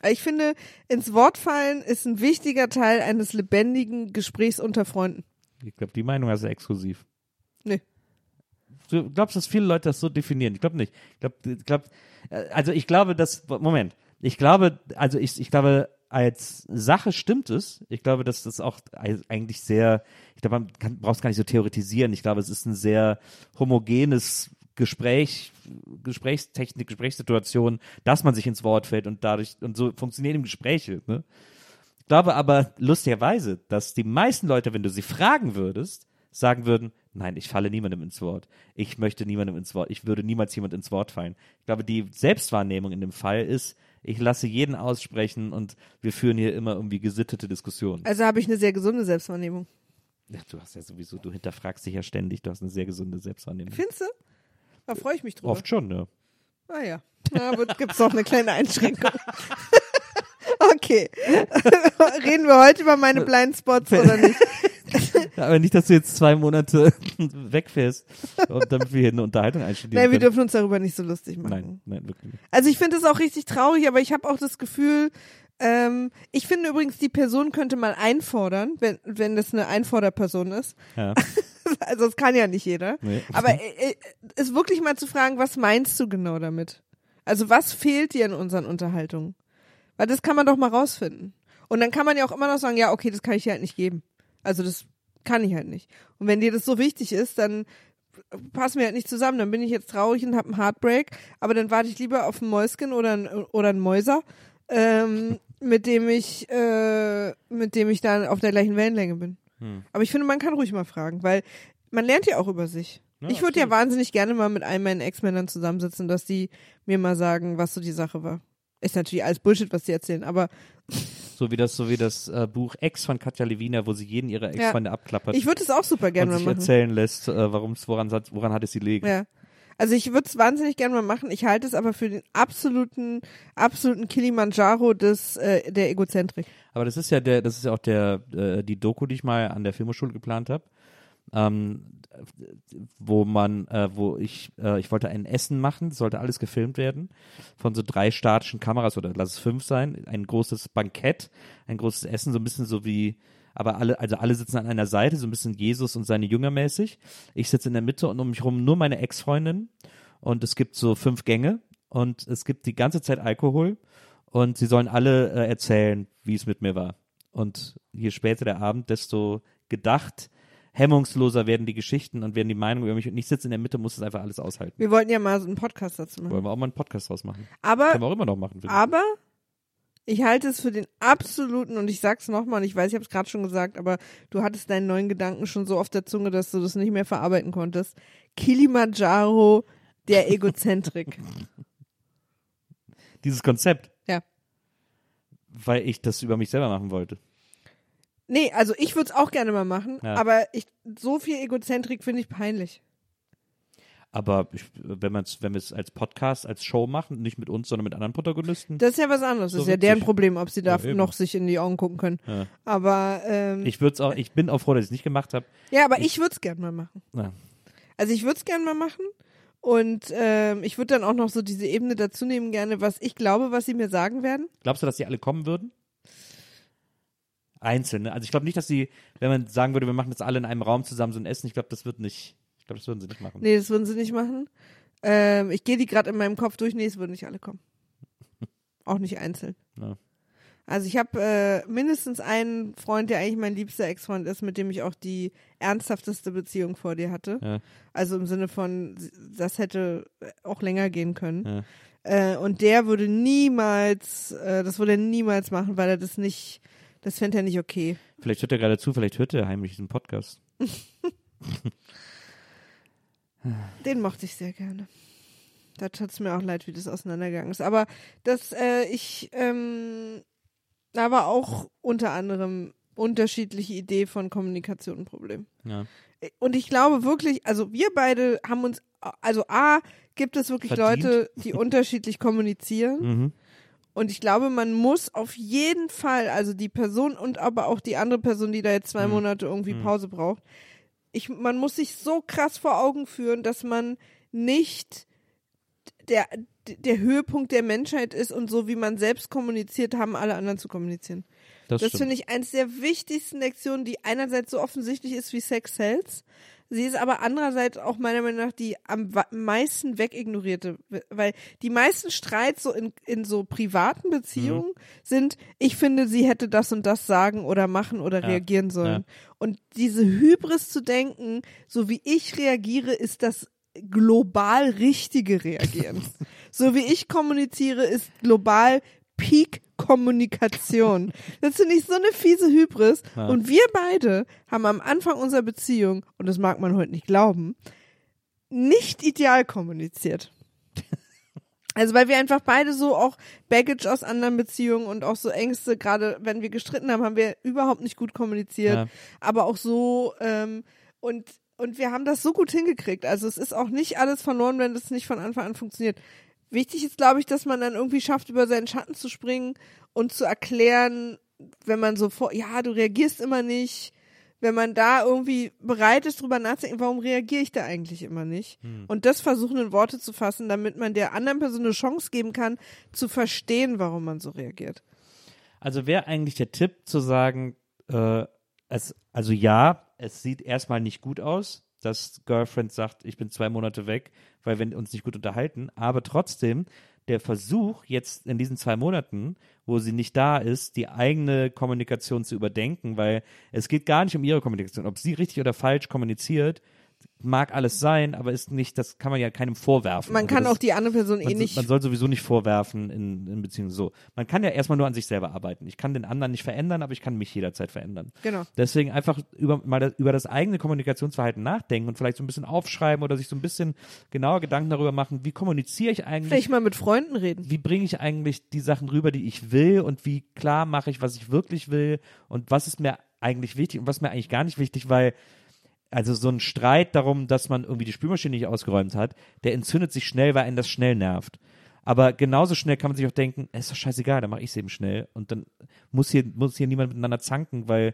Speaker 3: Ich finde, ins Wort fallen ist ein wichtiger Teil eines lebendigen Gesprächs unter Freunden.
Speaker 2: Ich glaube, die Meinung hast du exklusiv. Du glaubst, dass viele Leute das so definieren? Ich glaube nicht. Ich glaube, glaub, äh, also ich glaube, dass, Moment, ich glaube, also ich, ich glaube, als Sache stimmt es. Ich glaube, dass das auch eigentlich sehr, ich glaube, man kann, brauchst gar nicht so theoretisieren. Ich glaube, es ist ein sehr homogenes Gespräch, Gesprächstechnik, Gesprächssituation, dass man sich ins Wort fällt und dadurch, und so funktionieren Gespräche, ne? Ich glaube aber lustigerweise, dass die meisten Leute, wenn du sie fragen würdest, sagen würden, nein, ich falle niemandem ins Wort. Ich möchte niemandem ins Wort. Ich würde niemals jemand ins Wort fallen. Ich glaube, die Selbstwahrnehmung in dem Fall ist, ich lasse jeden aussprechen und wir führen hier immer irgendwie gesittete Diskussionen.
Speaker 3: Also habe ich eine sehr gesunde Selbstwahrnehmung.
Speaker 2: Ja, du hast ja sowieso, du hinterfragst dich ja ständig, du hast eine sehr gesunde Selbstwahrnehmung.
Speaker 3: Findest du? Da freue ich mich drüber.
Speaker 2: Oft schon, ne?
Speaker 3: Ah ja. Na, aber gibt's doch eine kleine Einschränkung. okay. Reden wir heute über meine Blindspots oder nicht?
Speaker 2: Aber nicht, dass du jetzt zwei Monate wegfährst, damit wir hier eine Unterhaltung einstudieren
Speaker 3: Nein, wir
Speaker 2: können.
Speaker 3: dürfen uns darüber nicht so lustig machen.
Speaker 2: Nein, nein, wirklich nicht.
Speaker 3: Also ich finde es auch richtig traurig, aber ich habe auch das Gefühl, ähm, ich finde übrigens, die Person könnte mal einfordern, wenn, wenn das eine Einforderperson ist.
Speaker 2: Ja.
Speaker 3: Also das kann ja nicht jeder.
Speaker 2: Nee.
Speaker 3: Aber äh, äh, ist wirklich mal zu fragen, was meinst du genau damit? Also was fehlt dir in unseren Unterhaltungen? Weil das kann man doch mal rausfinden. Und dann kann man ja auch immer noch sagen, ja, okay, das kann ich dir halt nicht geben. Also das kann ich halt nicht. Und wenn dir das so wichtig ist, dann passen wir halt nicht zusammen. Dann bin ich jetzt traurig und habe einen Heartbreak. Aber dann warte ich lieber auf ein Mäuschen oder ein, oder ein Mäuser, ähm, mit dem ich, äh, mit dem ich dann auf der gleichen Wellenlänge bin.
Speaker 2: Hm.
Speaker 3: Aber ich finde, man kann ruhig mal fragen, weil man lernt ja auch über sich.
Speaker 2: Ja,
Speaker 3: ich würde ja wahnsinnig gerne mal mit einem meinen Ex-Männern zusammensitzen, dass die mir mal sagen, was so die Sache war. Ist natürlich alles Bullshit, was die erzählen, aber
Speaker 2: So wie das, so wie das äh, Buch Ex von Katja Levina, wo sie jeden ihrer Ex-Freunde abklappert
Speaker 3: ich würde es auch super gerne mal machen.
Speaker 2: erzählen lässt, äh, warum's, woran, hat- woran hat es sie liegen.
Speaker 3: Ja. Also ich würde es wahnsinnig gerne mal machen. Ich halte es aber für den absoluten, absoluten Kilimanjaro des äh, der Egozentrik.
Speaker 2: Aber das ist ja der, das ist ja auch der, äh, die Doku, die ich mal an der Filmhochschule geplant habe. Ähm, wo man, äh, wo ich, äh, ich wollte ein Essen machen, sollte alles gefilmt werden, von so drei statischen Kameras oder lass es fünf sein, ein großes Bankett, ein großes Essen, so ein bisschen so wie, aber alle, also alle sitzen an einer Seite, so ein bisschen Jesus und seine Jünger mäßig. Ich sitze in der Mitte und um mich rum nur meine Ex-Freundin und es gibt so fünf Gänge und es gibt die ganze Zeit Alkohol und sie sollen alle äh, erzählen, wie es mit mir war. Und je später der Abend, desto gedacht, hemmungsloser werden die Geschichten und werden die Meinungen über mich. Und ich sitze in der Mitte, muss es einfach alles aushalten.
Speaker 3: Wir wollten ja mal so einen Podcast dazu machen.
Speaker 2: Wollen wir auch mal einen Podcast draus machen.
Speaker 3: Aber
Speaker 2: Können wir auch immer noch machen.
Speaker 3: Aber ich halte es für den absoluten, und ich sag's nochmal, und ich weiß, ich habe es gerade schon gesagt, aber du hattest deinen neuen Gedanken schon so auf der Zunge, dass du das nicht mehr verarbeiten konntest. Kilimanjaro der Egozentrik.
Speaker 2: Dieses Konzept.
Speaker 3: Ja.
Speaker 2: Weil ich das über mich selber machen wollte.
Speaker 3: Nee, also ich würde es auch gerne mal machen,
Speaker 2: Ja.
Speaker 3: aber ich, so viel Egozentrik finde ich peinlich.
Speaker 2: Aber ich, wenn, man's, wenn wir es als Podcast, als Show machen, nicht mit uns, sondern mit anderen Protagonisten.
Speaker 3: Das ist ja was anderes. Das
Speaker 2: So
Speaker 3: ist ja deren Problem, ob sie da
Speaker 2: Ja,
Speaker 3: noch sich in die Augen gucken können.
Speaker 2: Ja.
Speaker 3: Aber ähm,
Speaker 2: Ich würde auch, ich bin auch froh, dass ich es nicht gemacht habe.
Speaker 3: ja, aber ich würde es gerne mal machen.
Speaker 2: Ja.
Speaker 3: Also ich würde es gerne mal machen. Und ähm, ich würde dann auch noch so diese Ebene dazu nehmen, gerne, was ich glaube, was sie mir sagen werden.
Speaker 2: Glaubst du, dass die alle kommen würden? Einzeln, ne? Also ich glaube nicht, dass sie, wenn man sagen würde, wir machen jetzt alle in einem Raum zusammen so ein Essen, ich glaube, das wird nicht, ich glaube, das würden sie nicht machen.
Speaker 3: Nee, das würden sie nicht machen. Ähm, ich gehe die gerade in meinem Kopf durch. Nee, es würden nicht alle kommen. Auch nicht einzeln.
Speaker 2: Ja.
Speaker 3: Also ich habe äh, mindestens einen Freund, der eigentlich mein liebster Ex-Freund ist, mit dem ich auch die ernsthafteste Beziehung vor dir hatte.
Speaker 2: Ja.
Speaker 3: Also im Sinne von, das hätte auch länger gehen können.
Speaker 2: Ja.
Speaker 3: Äh, und der würde niemals, äh, das würde er niemals machen, weil er das nicht, das fände er nicht okay.
Speaker 2: Vielleicht hört er gerade zu, vielleicht hört er heimlich diesen Podcast.
Speaker 3: Den mochte ich sehr gerne. Da tat es mir auch leid, wie das auseinandergegangen ist. Aber das, äh, ich, ähm, da war auch unter anderem unterschiedliche Idee von Kommunikation ein Problem.
Speaker 2: Ja.
Speaker 3: Und ich glaube wirklich, also wir beide haben uns, also A, gibt es wirklich
Speaker 2: Verdient.
Speaker 3: Leute, die unterschiedlich kommunizieren.
Speaker 2: Mhm.
Speaker 3: Und ich glaube, man muss auf jeden Fall, also die Person und aber auch die andere Person, die da jetzt zwei
Speaker 2: Mhm.
Speaker 3: Monate irgendwie
Speaker 2: Mhm.
Speaker 3: Pause braucht, ich, man muss sich so krass vor Augen führen, dass man nicht der, der Höhepunkt der Menschheit ist und so wie man selbst kommuniziert, haben alle anderen zu kommunizieren.
Speaker 2: Das,
Speaker 3: Das finde ich eins der wichtigsten Lektionen, die einerseits so offensichtlich ist wie Sex Sells. Sie ist aber andererseits auch meiner Meinung nach die am meisten wegignorierte, weil die meisten Streits so in, in so privaten Beziehungen
Speaker 2: Mhm.
Speaker 3: sind, ich finde, sie hätte das und das sagen oder machen oder
Speaker 2: Ja,
Speaker 3: reagieren sollen.
Speaker 2: ja.
Speaker 3: Und diese Hybris zu denken, so wie ich reagiere, ist das global richtige Reagieren. so wie ich kommuniziere, ist global Peak Kommunikation. Das finde ich so eine fiese Hybris.
Speaker 2: Ja.
Speaker 3: Und wir beide haben am Anfang unserer Beziehung, und das mag man heute nicht glauben, nicht ideal kommuniziert. Also weil wir einfach beide so auch Baggage aus anderen Beziehungen und auch so Ängste, gerade wenn wir gestritten haben, haben wir überhaupt nicht gut kommuniziert,
Speaker 2: Ja.
Speaker 3: aber auch so ähm, und und wir haben das so gut hingekriegt. Also es ist auch nicht alles verloren, wenn das nicht von Anfang an funktioniert. Wichtig ist, glaube ich, dass man dann irgendwie schafft, über seinen Schatten zu springen und zu erklären, wenn man so vor, ja, du reagierst immer nicht, wenn man da irgendwie bereit ist, drüber nachzudenken, warum reagiere ich da eigentlich immer nicht? Und das versuchen in Worte zu fassen, damit man der anderen Person eine Chance geben kann, zu verstehen, warum man so reagiert.
Speaker 2: Also wäre eigentlich der Tipp zu sagen, äh, es, also ja, es sieht erstmal nicht gut aus, dass Girlfriend sagt, ich bin zwei Monate weg, weil wir uns nicht gut unterhalten, aber trotzdem der Versuch jetzt in diesen zwei Monaten, wo sie nicht da ist, die eigene Kommunikation zu überdenken, weil es geht gar nicht um ihre Kommunikation, ob sie richtig oder falsch kommuniziert, mag alles sein, aber ist nicht, das kann man ja keinem vorwerfen.
Speaker 3: Man
Speaker 2: Also
Speaker 3: kann
Speaker 2: das,
Speaker 3: auch die andere Person eh nicht.
Speaker 2: man soll sowieso nicht vorwerfen in, in Beziehungen so. Man kann ja erstmal nur an sich selber arbeiten. Ich kann den anderen nicht verändern, aber ich kann mich jederzeit verändern.
Speaker 3: Genau.
Speaker 2: Deswegen einfach über, mal das, über das eigene Kommunikationsverhalten nachdenken und vielleicht so ein bisschen aufschreiben oder sich so ein bisschen genauer Gedanken darüber machen, wie kommuniziere ich eigentlich,
Speaker 3: Vielleicht mal mit Freunden reden.
Speaker 2: wie bringe ich eigentlich die Sachen rüber, die ich will und wie klar mache ich, was ich wirklich will und was ist mir eigentlich wichtig und was ist mir eigentlich gar nicht wichtig, weil also so ein Streit darum, dass man irgendwie die Spülmaschine nicht ausgeräumt hat, der entzündet sich schnell, weil einen das schnell nervt. Aber genauso schnell kann man sich auch denken, es ist doch scheißegal, dann mache ich es eben schnell. Und dann muss hier, muss hier niemand miteinander zanken, weil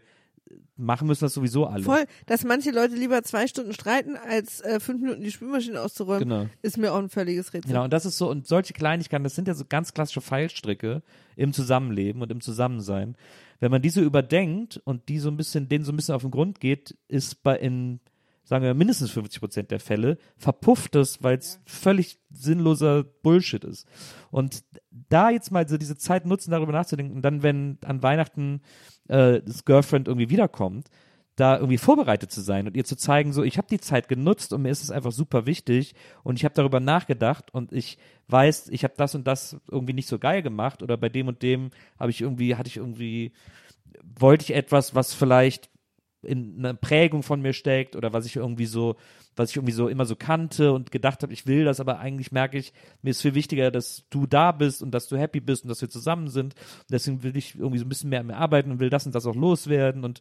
Speaker 2: machen müssen das sowieso alle.
Speaker 3: Voll, dass manche Leute lieber zwei Stunden streiten, als äh, fünf Minuten die Spülmaschine auszuräumen,
Speaker 2: Genau.
Speaker 3: ist mir auch ein völliges Rätsel.
Speaker 2: Genau, und das ist so, und solche Kleinigkeiten, das sind ja so ganz klassische Fallstricke im Zusammenleben und im Zusammensein. Wenn man diese überdenkt und die so ein bisschen, denen so ein bisschen auf den Grund geht, ist bei in, sagen wir, mindestens 50 Prozent der Fälle verpufft es, weil es völlig sinnloser Bullshit ist. Und da jetzt mal so diese Zeit nutzen, darüber nachzudenken, und dann, wenn an Weihnachten äh, das Girlfriend irgendwie wiederkommt, da irgendwie vorbereitet zu sein und ihr zu zeigen, so ich habe die Zeit genutzt und mir ist es einfach super wichtig und ich habe darüber nachgedacht und ich weiß, ich habe das und das irgendwie nicht so geil gemacht oder bei dem und dem habe ich irgendwie hatte ich irgendwie wollte ich etwas, was vielleicht in einer Prägung von mir steckt oder was ich irgendwie so, was ich irgendwie so immer so kannte und gedacht habe, ich will das, aber eigentlich merke ich, mir ist viel wichtiger, dass du da bist und dass du happy bist und dass wir zusammen sind. Deswegen will ich irgendwie so ein bisschen mehr an mir arbeiten und will das und das auch loswerden und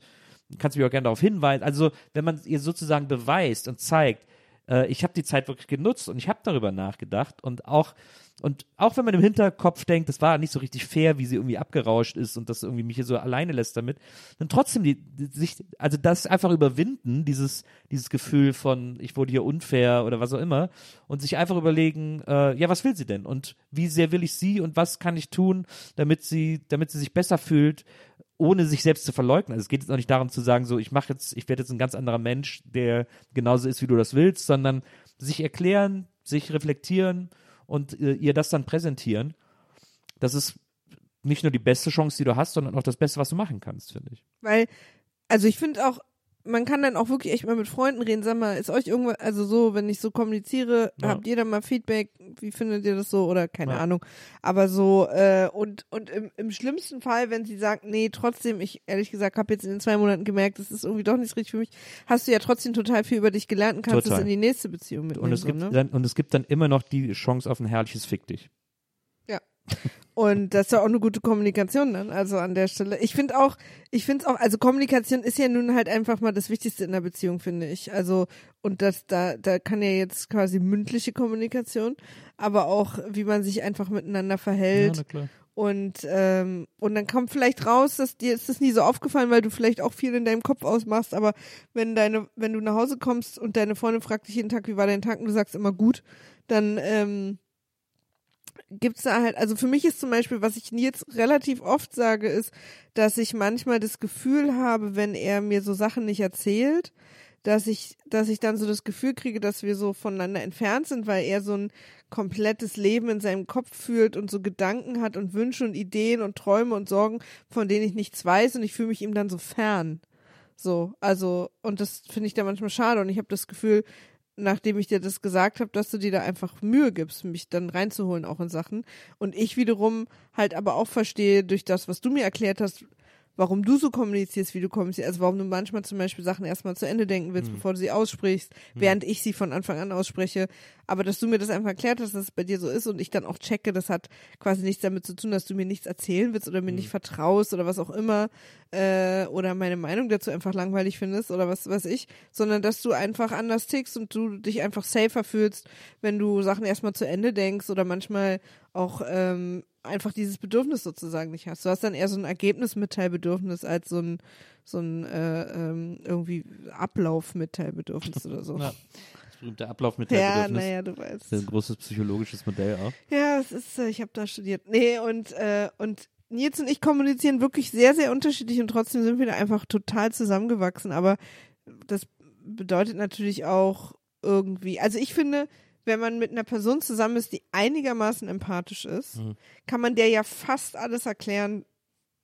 Speaker 2: kannst mich auch gerne darauf hinweisen. Also, wenn man ihr sozusagen beweist und zeigt, äh, ich habe die Zeit wirklich genutzt und ich habe darüber nachgedacht und auch und auch wenn man im Hinterkopf denkt, das war nicht so richtig fair, wie sie irgendwie abgerauscht ist und das irgendwie mich hier so alleine lässt damit, dann trotzdem die, die sich, also das einfach überwinden, dieses, dieses Gefühl von, ich wurde hier unfair oder was auch immer, und sich einfach überlegen, äh, ja, was will sie denn und wie sehr will ich sie und was kann ich tun, damit sie, damit sie sich besser fühlt, ohne sich selbst zu verleugnen. Also es geht jetzt auch nicht darum zu sagen, so ich mache jetzt, ich werde jetzt ein ganz anderer Mensch, der genauso ist, wie du das willst, sondern sich erklären, sich reflektieren und äh, ihr das dann präsentieren. Das ist nicht nur die beste Chance, die du hast, sondern auch das Beste, was du machen kannst, finde ich.
Speaker 3: Weil, also ich finde auch, man kann dann auch wirklich echt mal mit Freunden reden. Sag mal, ist euch irgendwas, also so, wenn ich so kommuniziere,
Speaker 2: Ja.
Speaker 3: habt ihr da mal Feedback? Wie findet ihr das so? Oder keine
Speaker 2: Ja.
Speaker 3: Ahnung. Aber so, äh, und, und im, im schlimmsten Fall, wenn sie sagt, nee, trotzdem, ich ehrlich gesagt habe jetzt in den zwei Monaten gemerkt, das ist irgendwie doch nicht richtig für mich, hast du ja trotzdem total viel über dich gelernt und kannst
Speaker 2: Total.
Speaker 3: es in die nächste Beziehung
Speaker 2: Und
Speaker 3: mitnehmen.
Speaker 2: es,
Speaker 3: so,
Speaker 2: gibt
Speaker 3: ne?
Speaker 2: dann, und es gibt dann immer noch die Chance auf ein herrliches Fick dich.
Speaker 3: Und das ist ja auch eine gute Kommunikation dann, also an der Stelle. Ich finde auch, ich finde es auch, also Kommunikation ist ja nun halt einfach mal das Wichtigste in der Beziehung, finde ich. Also, und das, da, da kann ja jetzt quasi mündliche Kommunikation, aber auch, wie man sich einfach miteinander verhält.
Speaker 2: klar.
Speaker 3: Und, ähm, und dann kommt vielleicht raus, dass dir ist das nie so aufgefallen, weil du vielleicht auch viel in deinem Kopf ausmachst, aber wenn deine, wenn du nach Hause kommst und deine Freundin fragt dich jeden Tag, wie war dein Tag und du sagst immer gut, dann, ähm, gibt's da halt, also für mich ist zum Beispiel, was ich jetzt relativ oft sage, ist, dass ich manchmal das Gefühl habe, wenn er mir so Sachen nicht erzählt, dass ich, dass ich dann so das Gefühl kriege, dass wir so voneinander entfernt sind, weil er so ein komplettes Leben in seinem Kopf fühlt und so Gedanken hat und Wünsche und Ideen und Träume und Sorgen, von denen ich nichts weiß und ich fühle mich ihm dann so fern. So, also, und das finde ich dann manchmal schade und ich habe das Gefühl, nachdem ich dir das gesagt habe, dass du dir da einfach Mühe gibst, mich dann reinzuholen auch in Sachen. Und ich wiederum halt aber auch verstehe durch das, was du mir erklärt hast, warum du so kommunizierst, wie du kommunizierst. Also warum du manchmal zum Beispiel Sachen erstmal zu Ende denken willst, bevor du sie aussprichst, während ich sie von Anfang an ausspreche. Aber dass du mir das einfach erklärt hast, dass es bei dir so ist und ich dann auch checke, das hat quasi nichts damit zu tun, dass du mir nichts erzählen willst oder mir nicht vertraust oder was auch immer äh, oder meine Meinung dazu einfach langweilig findest oder was weiß ich, sondern dass du einfach anders tickst und du dich einfach safer fühlst, wenn du Sachen erstmal zu Ende denkst oder manchmal auch ähm, einfach dieses Bedürfnis sozusagen nicht hast. Du hast dann eher so ein Ergebnismitteilbedürfnis als so ein so ein äh, ähm, irgendwie Ablaufmitteilbedürfnis oder so.
Speaker 2: Ja. Das berühmte Ablauf mit
Speaker 3: Ja, naja, du weißt.
Speaker 2: Das ist ein großes psychologisches Modell auch.
Speaker 3: Ja, es ist, äh, ich habe da studiert. Nee, und, äh, und Nils und ich kommunizieren wirklich sehr, sehr unterschiedlich und trotzdem sind wir da einfach total zusammengewachsen. Aber das bedeutet natürlich auch irgendwie, also ich finde, wenn man mit einer Person zusammen ist, die einigermaßen empathisch ist,
Speaker 2: Mhm.
Speaker 3: kann man der ja fast alles erklären,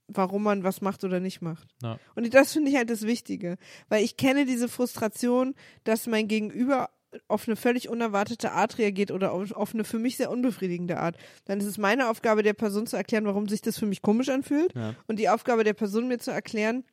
Speaker 3: warum man was macht oder nicht macht.
Speaker 2: Ja.
Speaker 3: Und das finde ich halt das Wichtige, weil ich kenne diese Frustration, dass mein Gegenüber auf eine völlig unerwartete Art reagiert oder auf, auf eine für mich sehr unbefriedigende Art. Dann ist es meine Aufgabe der Person zu erklären, warum sich das für mich komisch anfühlt
Speaker 2: Ja.
Speaker 3: und die Aufgabe der Person mir zu erklären,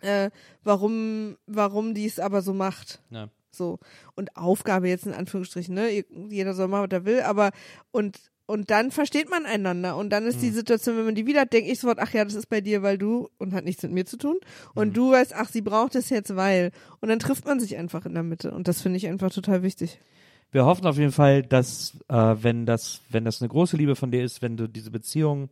Speaker 3: äh, warum, warum die es aber so macht.
Speaker 2: Ja.
Speaker 3: So. Und Aufgabe jetzt in Anführungsstrichen, ne? Jeder soll machen, was er will, aber und und dann versteht man einander und dann ist die Situation, wenn man die wieder hat, denke ich sofort, ach ja, das ist bei dir, weil du und hat nichts mit mir zu tun und du weißt, ach, sie braucht es jetzt, weil und dann trifft man sich einfach in der Mitte und das finde ich einfach total wichtig.
Speaker 2: Wir hoffen auf jeden Fall, dass äh, wenn das, wenn das eine große Liebe von dir ist, wenn du diese Beziehung,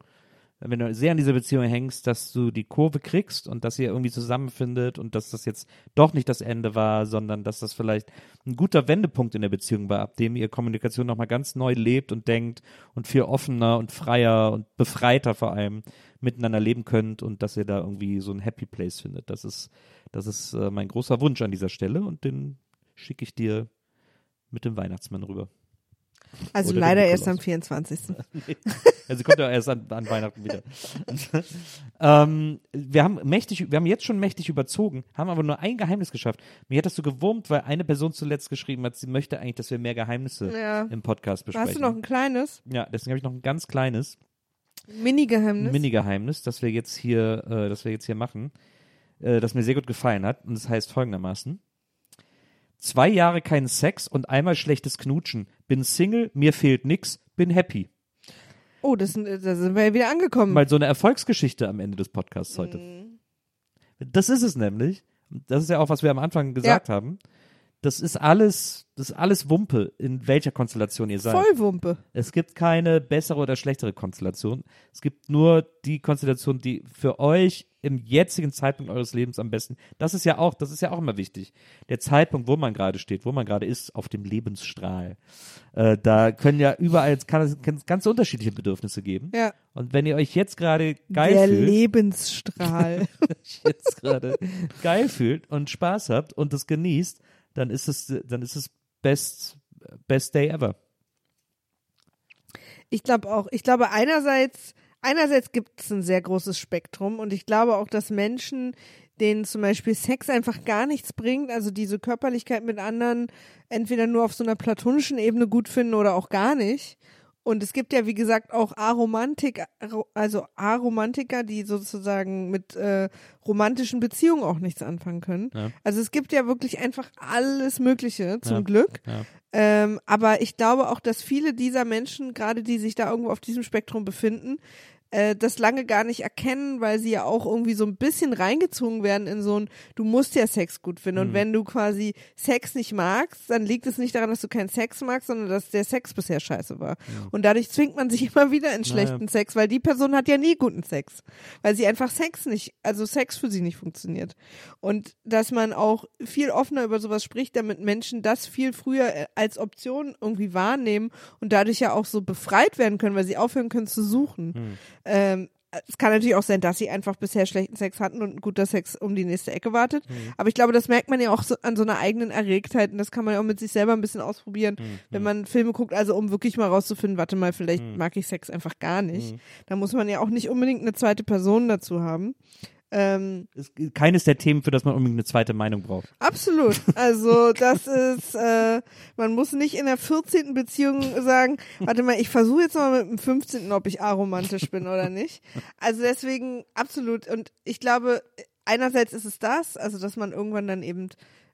Speaker 2: wenn du sehr an dieser Beziehung hängst, dass du die Kurve kriegst und dass ihr irgendwie zusammenfindet und dass das jetzt doch nicht das Ende war, sondern dass das vielleicht ein guter Wendepunkt in der Beziehung war, ab dem ihr Kommunikation nochmal ganz neu lebt und denkt und viel offener und freier und befreiter vor allem miteinander leben könnt und dass ihr da irgendwie so ein Happy Place findet. Das ist, das ist äh, mein großer Wunsch an dieser Stelle und den schicke ich dir mit dem Weihnachtsmann rüber.
Speaker 3: Also
Speaker 2: Oder
Speaker 3: leider
Speaker 2: der
Speaker 3: erst am
Speaker 2: Nikolaus.
Speaker 3: 24.
Speaker 2: Also kommt ja erst an, an Weihnachten wieder. ähm, wir haben mächtig, wir haben jetzt schon mächtig überzogen, haben aber nur ein Geheimnis geschafft. Mir hat das so gewurmt, weil eine Person zuletzt geschrieben hat, sie möchte eigentlich, dass wir mehr Geheimnisse
Speaker 3: Ja.
Speaker 2: im Podcast besprechen.
Speaker 3: Hast du noch ein kleines
Speaker 2: ja, deswegen habe ich noch ein ganz kleines
Speaker 3: Mini-Geheimnis?
Speaker 2: Mini-Geheimnis, das wir jetzt hier, äh, das wir jetzt hier machen, äh, das mir sehr gut gefallen hat. Und das heißt folgendermaßen. Zwei Jahre keinen Sex und einmal schlechtes Knutschen. Bin Single, mir fehlt nix, bin happy.
Speaker 3: oh, das, sind- da sind wir ja wieder angekommen.
Speaker 2: Mal so eine Erfolgsgeschichte am Ende des Podcasts heute.
Speaker 3: Mhm.
Speaker 2: Das ist es nämlich. Das ist ja auch, was wir am Anfang gesagt haben. Das ist alles, das ist alles Wumpe, in welcher Konstellation ihr seid.
Speaker 3: Vollwumpe.
Speaker 2: Es gibt keine bessere oder schlechtere Konstellation. Es gibt nur die Konstellation, die für euch im jetzigen Zeitpunkt eures Lebens am besten. Das ist ja auch, das ist ja auch immer wichtig. Der Zeitpunkt, wo man gerade steht, wo man gerade ist, auf dem Lebensstrahl. Äh, da können ja überall kann es ganz unterschiedliche Bedürfnisse geben.
Speaker 3: Ja.
Speaker 2: Und wenn ihr euch jetzt gerade geil
Speaker 3: Der
Speaker 2: fühlt,
Speaker 3: Lebensstrahl.
Speaker 2: jetzt gerade geil fühlt und Spaß habt und das genießt, dann ist es, dann ist es best, best day ever.
Speaker 3: Ich glaube auch. Ich glaube einerseits, einerseits gibt es ein sehr großes Spektrum und ich glaube auch, dass Menschen, denen zum Beispiel Sex einfach gar nichts bringt, also diese Körperlichkeit mit anderen entweder nur auf so einer platonischen Ebene gut finden oder auch gar nicht. Und es gibt ja, wie gesagt, auch Aromantik, also Aromantiker, die sozusagen mit äh, romantischen Beziehungen auch nichts anfangen können.
Speaker 2: Ja.
Speaker 3: Also es gibt ja wirklich einfach alles Mögliche, zum
Speaker 2: Ja.
Speaker 3: Glück.
Speaker 2: Ja.
Speaker 3: Ähm, aber ich glaube auch, dass viele dieser Menschen, gerade die sich da irgendwo auf diesem Spektrum befinden, äh, das lange gar nicht erkennen, weil sie ja auch irgendwie so ein bisschen reingezogen werden in so ein, du musst ja Sex gut finden.
Speaker 2: Mhm.
Speaker 3: Und wenn du quasi Sex nicht magst, dann liegt es nicht daran, dass du keinen Sex magst, sondern dass der Sex bisher scheiße war. Und dadurch zwingt man sich immer wieder in schlechten Sex, weil die Person hat ja nie guten Sex. Weil sie einfach Sex nicht, also Sex für sie nicht funktioniert. Und dass man auch viel offener über sowas spricht, damit Menschen das viel früher äh, als Option irgendwie wahrnehmen und dadurch ja auch so befreit werden können, weil sie aufhören können zu suchen. Ähm, es kann natürlich auch sein, dass sie einfach bisher schlechten Sex hatten und ein guter Sex um die nächste Ecke wartet. Aber ich glaube, das merkt man ja auch so an so einer eigenen Erregtheit und das kann man ja auch mit sich selber ein bisschen ausprobieren, wenn man Filme guckt, also um wirklich mal rauszufinden, warte mal, vielleicht mag ich Sex einfach gar nicht. Da muss man ja auch nicht unbedingt eine zweite Person dazu haben. Ähm,
Speaker 2: Ist keines der Themen, für das man unbedingt eine zweite Meinung braucht.
Speaker 3: Absolut. Also das ist, äh, man muss nicht in der 14. Beziehung sagen, warte mal, ich versuche jetzt mal mit dem 15., ob ich aromantisch bin oder nicht. Also deswegen absolut. Und ich glaube, einerseits ist es das, also dass man irgendwann dann eben,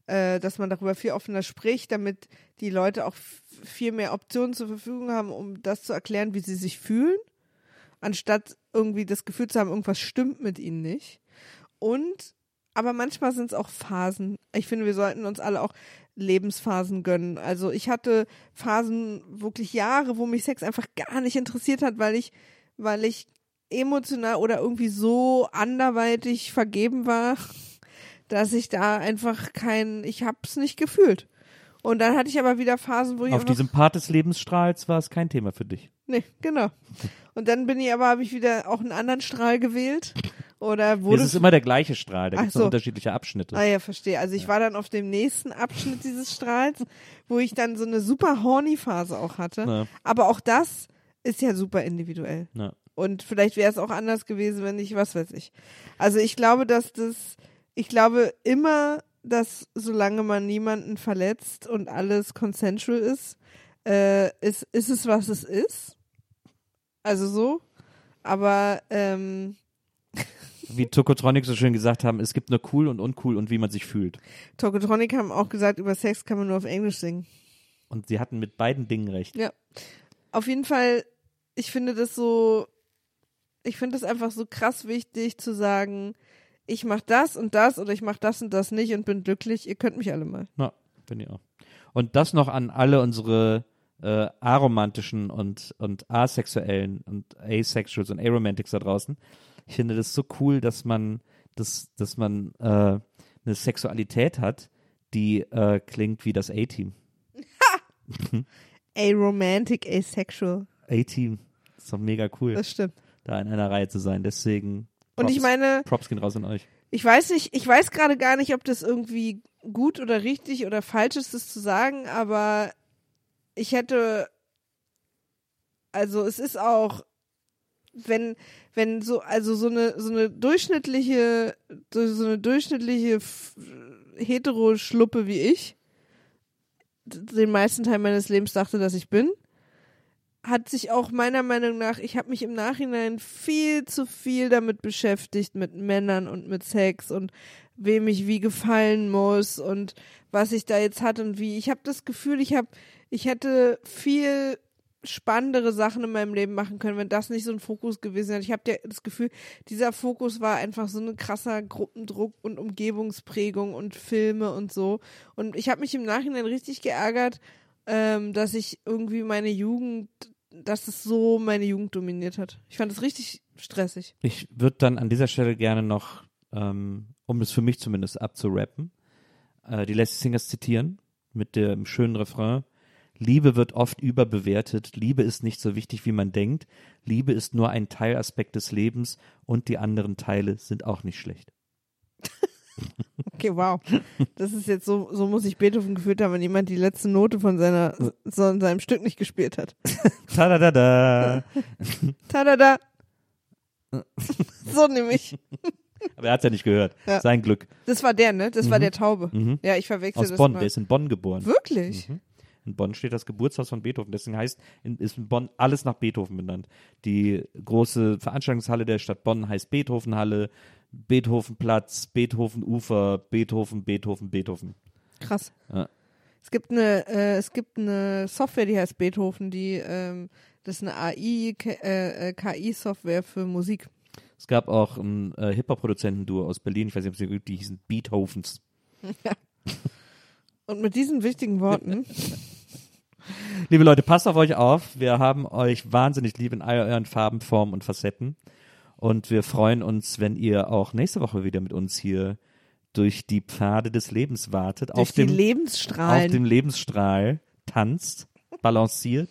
Speaker 3: äh, dass man darüber viel offener spricht, damit die Leute auch viel mehr Optionen zur Verfügung haben, um das zu erklären, wie sie sich fühlen, anstatt irgendwie das Gefühl zu haben, irgendwas stimmt mit ihnen nicht. Und aber manchmal sind es auch Phasen. Ich finde, wir sollten uns alle auch Lebensphasen gönnen. Also ich hatte Phasen, wirklich Jahre, wo mich Sex einfach gar nicht interessiert hat, weil ich, weil ich emotional oder irgendwie so anderweitig vergeben war, dass ich da einfach kein, ich hab's nicht gefühlt. Und dann hatte ich aber wieder Phasen, wo ich
Speaker 2: Auf diesem Part des Lebensstrahls war es kein Thema für dich.
Speaker 3: nee, genau. Und dann bin ich aber, habe ich wieder auch einen anderen Strahl gewählt. Oder
Speaker 2: Es
Speaker 3: wurde
Speaker 2: ist immer der gleiche Strahl, da gibt es
Speaker 3: so.
Speaker 2: unterschiedliche Abschnitte.
Speaker 3: Ah ja, verstehe. Also ich war dann auf dem nächsten Abschnitt dieses Strahls, wo ich dann so eine super horny Phase auch hatte.
Speaker 2: Ja.
Speaker 3: Aber auch das ist ja super individuell.
Speaker 2: Ja.
Speaker 3: Und vielleicht wäre es auch anders gewesen, wenn ich, was weiß ich. Also ich glaube, dass das, ich glaube immer, dass solange man niemanden verletzt und alles consensual ist, äh, ist, ist es, was es ist. Also so. Aber ähm,
Speaker 2: Wie Tokotronic so schön gesagt haben, es gibt nur cool und uncool und wie man sich fühlt.
Speaker 3: Tokotronic haben auch gesagt, über Sex kann man nur auf Englisch singen.
Speaker 2: Und sie hatten mit beiden Dingen recht.
Speaker 3: Ja. Auf jeden Fall, ich finde das so, ich finde das einfach so krass wichtig zu sagen, ich mach das und das oder ich mach das und das nicht und bin glücklich. Ihr könnt mich alle mal.
Speaker 2: Ja, finde ich auch. Und das noch an alle unsere äh, aromantischen und, und asexuellen und Asexuals und Aromantics da draußen. Ich finde das so cool, dass man, dass, dass man äh, eine Sexualität hat, die äh, klingt wie das A-Team.
Speaker 3: Aromantic, asexual.
Speaker 2: A-Team. Ist doch mega cool,
Speaker 3: Das stimmt.
Speaker 2: da in einer Reihe zu sein. Deswegen.
Speaker 3: Und ich meine,
Speaker 2: Props gehen raus an euch.
Speaker 3: ich weiß nicht, ich weiß gerade gar nicht, ob das irgendwie gut oder richtig oder falsch ist, das zu sagen, aber ich hätte, also es ist auch, wenn, wenn so, also so eine, so eine durchschnittliche, so eine durchschnittliche F- Hetero-Schluppe wie ich, den meisten Teil meines Lebens dachte, dass ich bin, hat sich auch meiner Meinung nach, ich habe mich im Nachhinein viel zu viel damit beschäftigt, mit Männern und mit Sex und wem ich wie gefallen muss und was ich da jetzt hatte und wie. Ich habe das Gefühl, ich habe, ich hätte viel spannendere Sachen in meinem Leben machen können, wenn das nicht so ein Fokus gewesen wäre. Ich habe das Gefühl, dieser Fokus war einfach so ein krasser Gruppendruck und Umgebungsprägung und Filme und so. Und ich habe mich im Nachhinein richtig geärgert, ähm, dass ich irgendwie meine Jugend, dass es so meine Jugend dominiert hat. Ich fand es richtig stressig.
Speaker 2: Ich würde dann an dieser Stelle gerne noch, ähm, um es für mich zumindest abzurappen, äh, die Lassie Singers zitieren mit dem schönen Refrain. Liebe wird oft überbewertet. Liebe ist nicht so wichtig, wie man denkt. Liebe ist nur ein Teilaspekt des Lebens und die anderen Teile sind auch nicht schlecht.
Speaker 3: Okay, wow. Das ist jetzt so, so muss ich Beethoven gefühlt haben, wenn jemand die letzte Note von seiner, so in seinem Stück nicht gespielt hat.
Speaker 2: Tadadada.
Speaker 3: Tadada. So nämlich.
Speaker 2: Aber er hat ja nicht gehört.
Speaker 3: Ja.
Speaker 2: Sein Glück.
Speaker 3: Das war der, ne? Das war der Taube. Ja, ich verwechsel
Speaker 2: Mhm. Aus
Speaker 3: das
Speaker 2: Bonn.
Speaker 3: mal.
Speaker 2: Der ist in Bonn geboren.
Speaker 3: Wirklich?
Speaker 2: In Bonn steht das Geburtshaus von Beethoven. Deswegen heißt, in, ist in Bonn alles nach Beethoven benannt. Die große Veranstaltungshalle der Stadt Bonn heißt Beethovenhalle, Beethovenplatz, Beethovenufer, Beethoven, Beethoven, Beethoven.
Speaker 3: Krass.
Speaker 2: Ja.
Speaker 3: Es gibt eine, äh, es gibt eine Software, die heißt Beethoven, die, ähm, das ist eine AI, äh, äh, KI-Software für Musik.
Speaker 2: Es gab auch ein äh, Hip-Hop-Produzentenduo aus Berlin, ich weiß nicht, ob es die hießen Beethovens.
Speaker 3: Und mit diesen wichtigen Worten,
Speaker 2: Liebe Leute, passt auf euch auf. Wir haben euch wahnsinnig lieb in all euren Farben, Formen und Facetten. Und wir freuen uns, wenn ihr auch nächste Woche wieder mit uns hier durch die Pfade des Lebens wartet.
Speaker 3: durch
Speaker 2: auf dem,
Speaker 3: Lebensstrahlen.
Speaker 2: auf dem Lebensstrahl tanzt, balanciert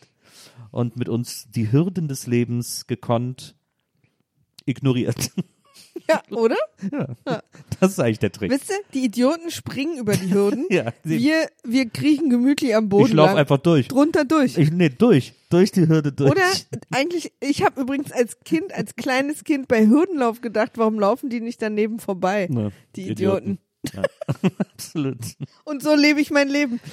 Speaker 2: und mit uns die Hürden des Lebens gekonnt ignoriert.
Speaker 3: Ja, oder?
Speaker 2: Das ist eigentlich der Trick.
Speaker 3: Wisst ihr, die Idioten springen über die Hürden.
Speaker 2: Ja,
Speaker 3: wir, wir kriechen gemütlich am Boden
Speaker 2: ich laufe einfach durch.
Speaker 3: drunter durch.
Speaker 2: Ich, nee, durch. Durch die Hürde durch.
Speaker 3: Oder eigentlich, ich habe übrigens als Kind, als kleines Kind bei Hürdenlauf gedacht, warum laufen die nicht daneben vorbei?
Speaker 2: Ne,
Speaker 3: die Idioten.
Speaker 2: Ja, absolut.
Speaker 3: Und so lebe ich mein Leben.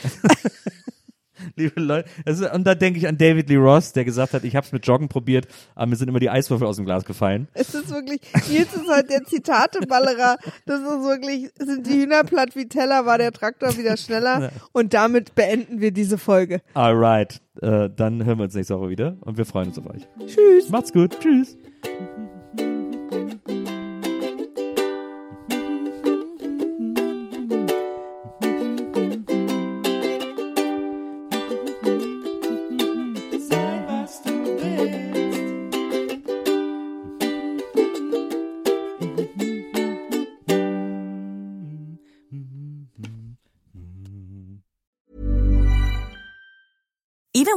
Speaker 2: Liebe Leute, also, und da denke ich an David Lee Ross, der gesagt hat, ich habe es mit Joggen probiert, aber mir sind immer die Eiswürfel aus dem Glas gefallen.
Speaker 3: Es ist wirklich, Nils ist halt der Zitateballerer. Das ist wirklich, sind die Hühner platt wie Teller, war der Traktor wieder schneller. Und damit beenden wir diese Folge.
Speaker 2: Alright, äh, dann hören wir uns nächste Woche wieder und wir freuen uns auf euch. Tschüss. Macht's gut. Tschüss.